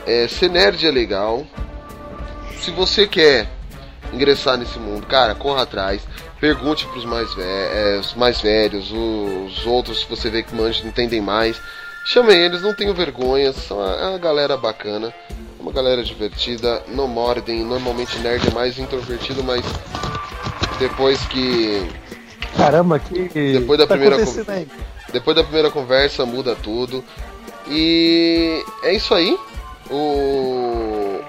Speaker 1: é, ser nerd é legal. Se você quer ingressar nesse mundo, cara, corra atrás. Pergunte pros mais, ve é, os mais velhos, os outros que você vê que manjam, entendem mais. Chame eles, não tenham vergonha, são uma, uma galera bacana, uma galera divertida, não mordem. Normalmente nerd é mais introvertido, mas depois que
Speaker 4: Caramba, que.
Speaker 1: Depois da
Speaker 4: tá
Speaker 1: primeira
Speaker 4: acontecendo
Speaker 1: con-
Speaker 4: aí?
Speaker 1: depois da primeira conversa muda tudo. E é isso aí. O...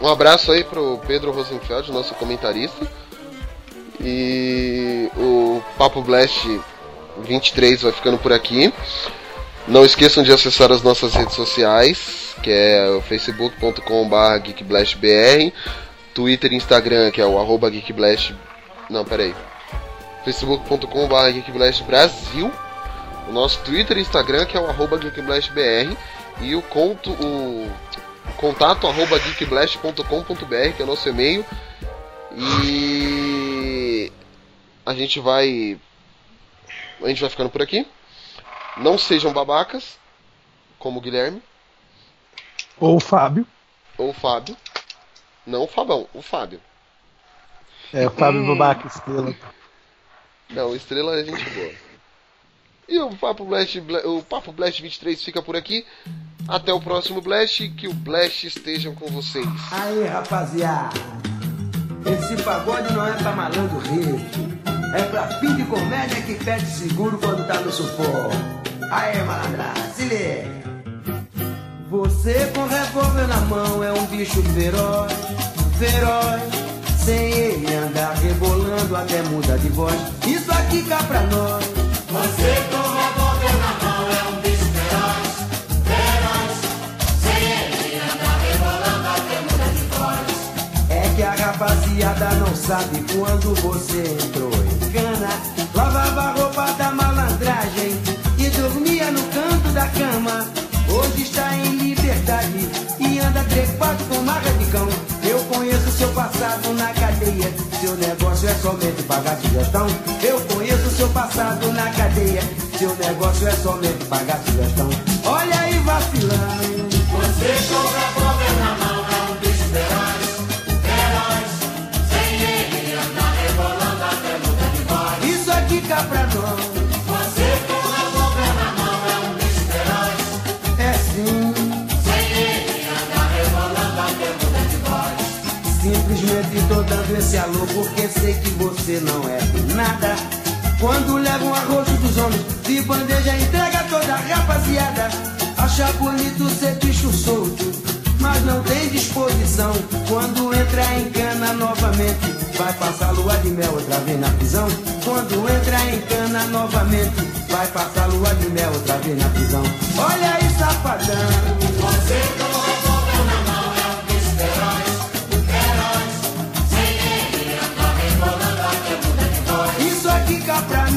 Speaker 1: Um abraço aí pro Pedro Rosenfeld, nosso comentarista. E o Papo Blast 23 vai ficando por aqui. Não esqueçam de acessar as nossas redes sociais, que é o facebook.com.br geekblastbr, Twitter e Instagram, que é o arroba geekblast... Não, peraí. facebook.com.br geekblastbrasil, o nosso Twitter e Instagram, que é o arroba geekblastbr, e o, conto, o contato arroba geekblast.com.br, que é o nosso e-mail. E a gente vai a gente vai ficando por aqui. Não sejam babacas, como o Guilherme
Speaker 4: Ou o Fábio.
Speaker 1: ou o Fábio. Não o Fabão, o Fábio.
Speaker 4: É, o Fábio
Speaker 1: Hum.
Speaker 4: Babaca Estrela.
Speaker 1: Não, Estrela é gente boa. E o Papo Blast, Bla- o Papo Blast 23 fica por aqui. Até o próximo Blast, que o Blast estejam com vocês.
Speaker 12: Aí, rapaziada, esse pagode não é pra malandro rico, é pra fim de comédia que pede seguro quando tá no sufoco. Aí, malandra, se liga. Você com revólver na mão é um bicho feroz, feroz. Sem ele andar rebolando até muda de voz. Isso aqui cá pra nós. Você com revólver rapaziada não sabe quando você entrou em cana. Lavava a roupa da malandragem e dormia no canto da cama. Hoje está em liberdade e anda trepado com marca de cão. Eu conheço seu passado na cadeia. Seu negócio é somente pagar sugestão. Eu conheço seu passado na cadeia. Seu negócio é somente pagar sugestão. Olha aí vacilando. Você com Simplesmente tô dando esse alô porque sei que você não é nada. Quando leva um arroz dos homens, de bandeja entrega toda a rapaziada. Acha bonito ser bicho solto, mas não tem disposição. Quando entra em cana novamente, vai passar lua de mel outra vez na prisão. Quando entra em cana novamente, vai passar lua de mel outra vez na prisão. Olha aí, safadão. Você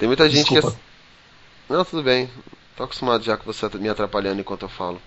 Speaker 1: Tem muita gente
Speaker 4: Desculpa.
Speaker 1: que. Não, tudo bem. Tô acostumado já com você me atrapalhando enquanto eu falo.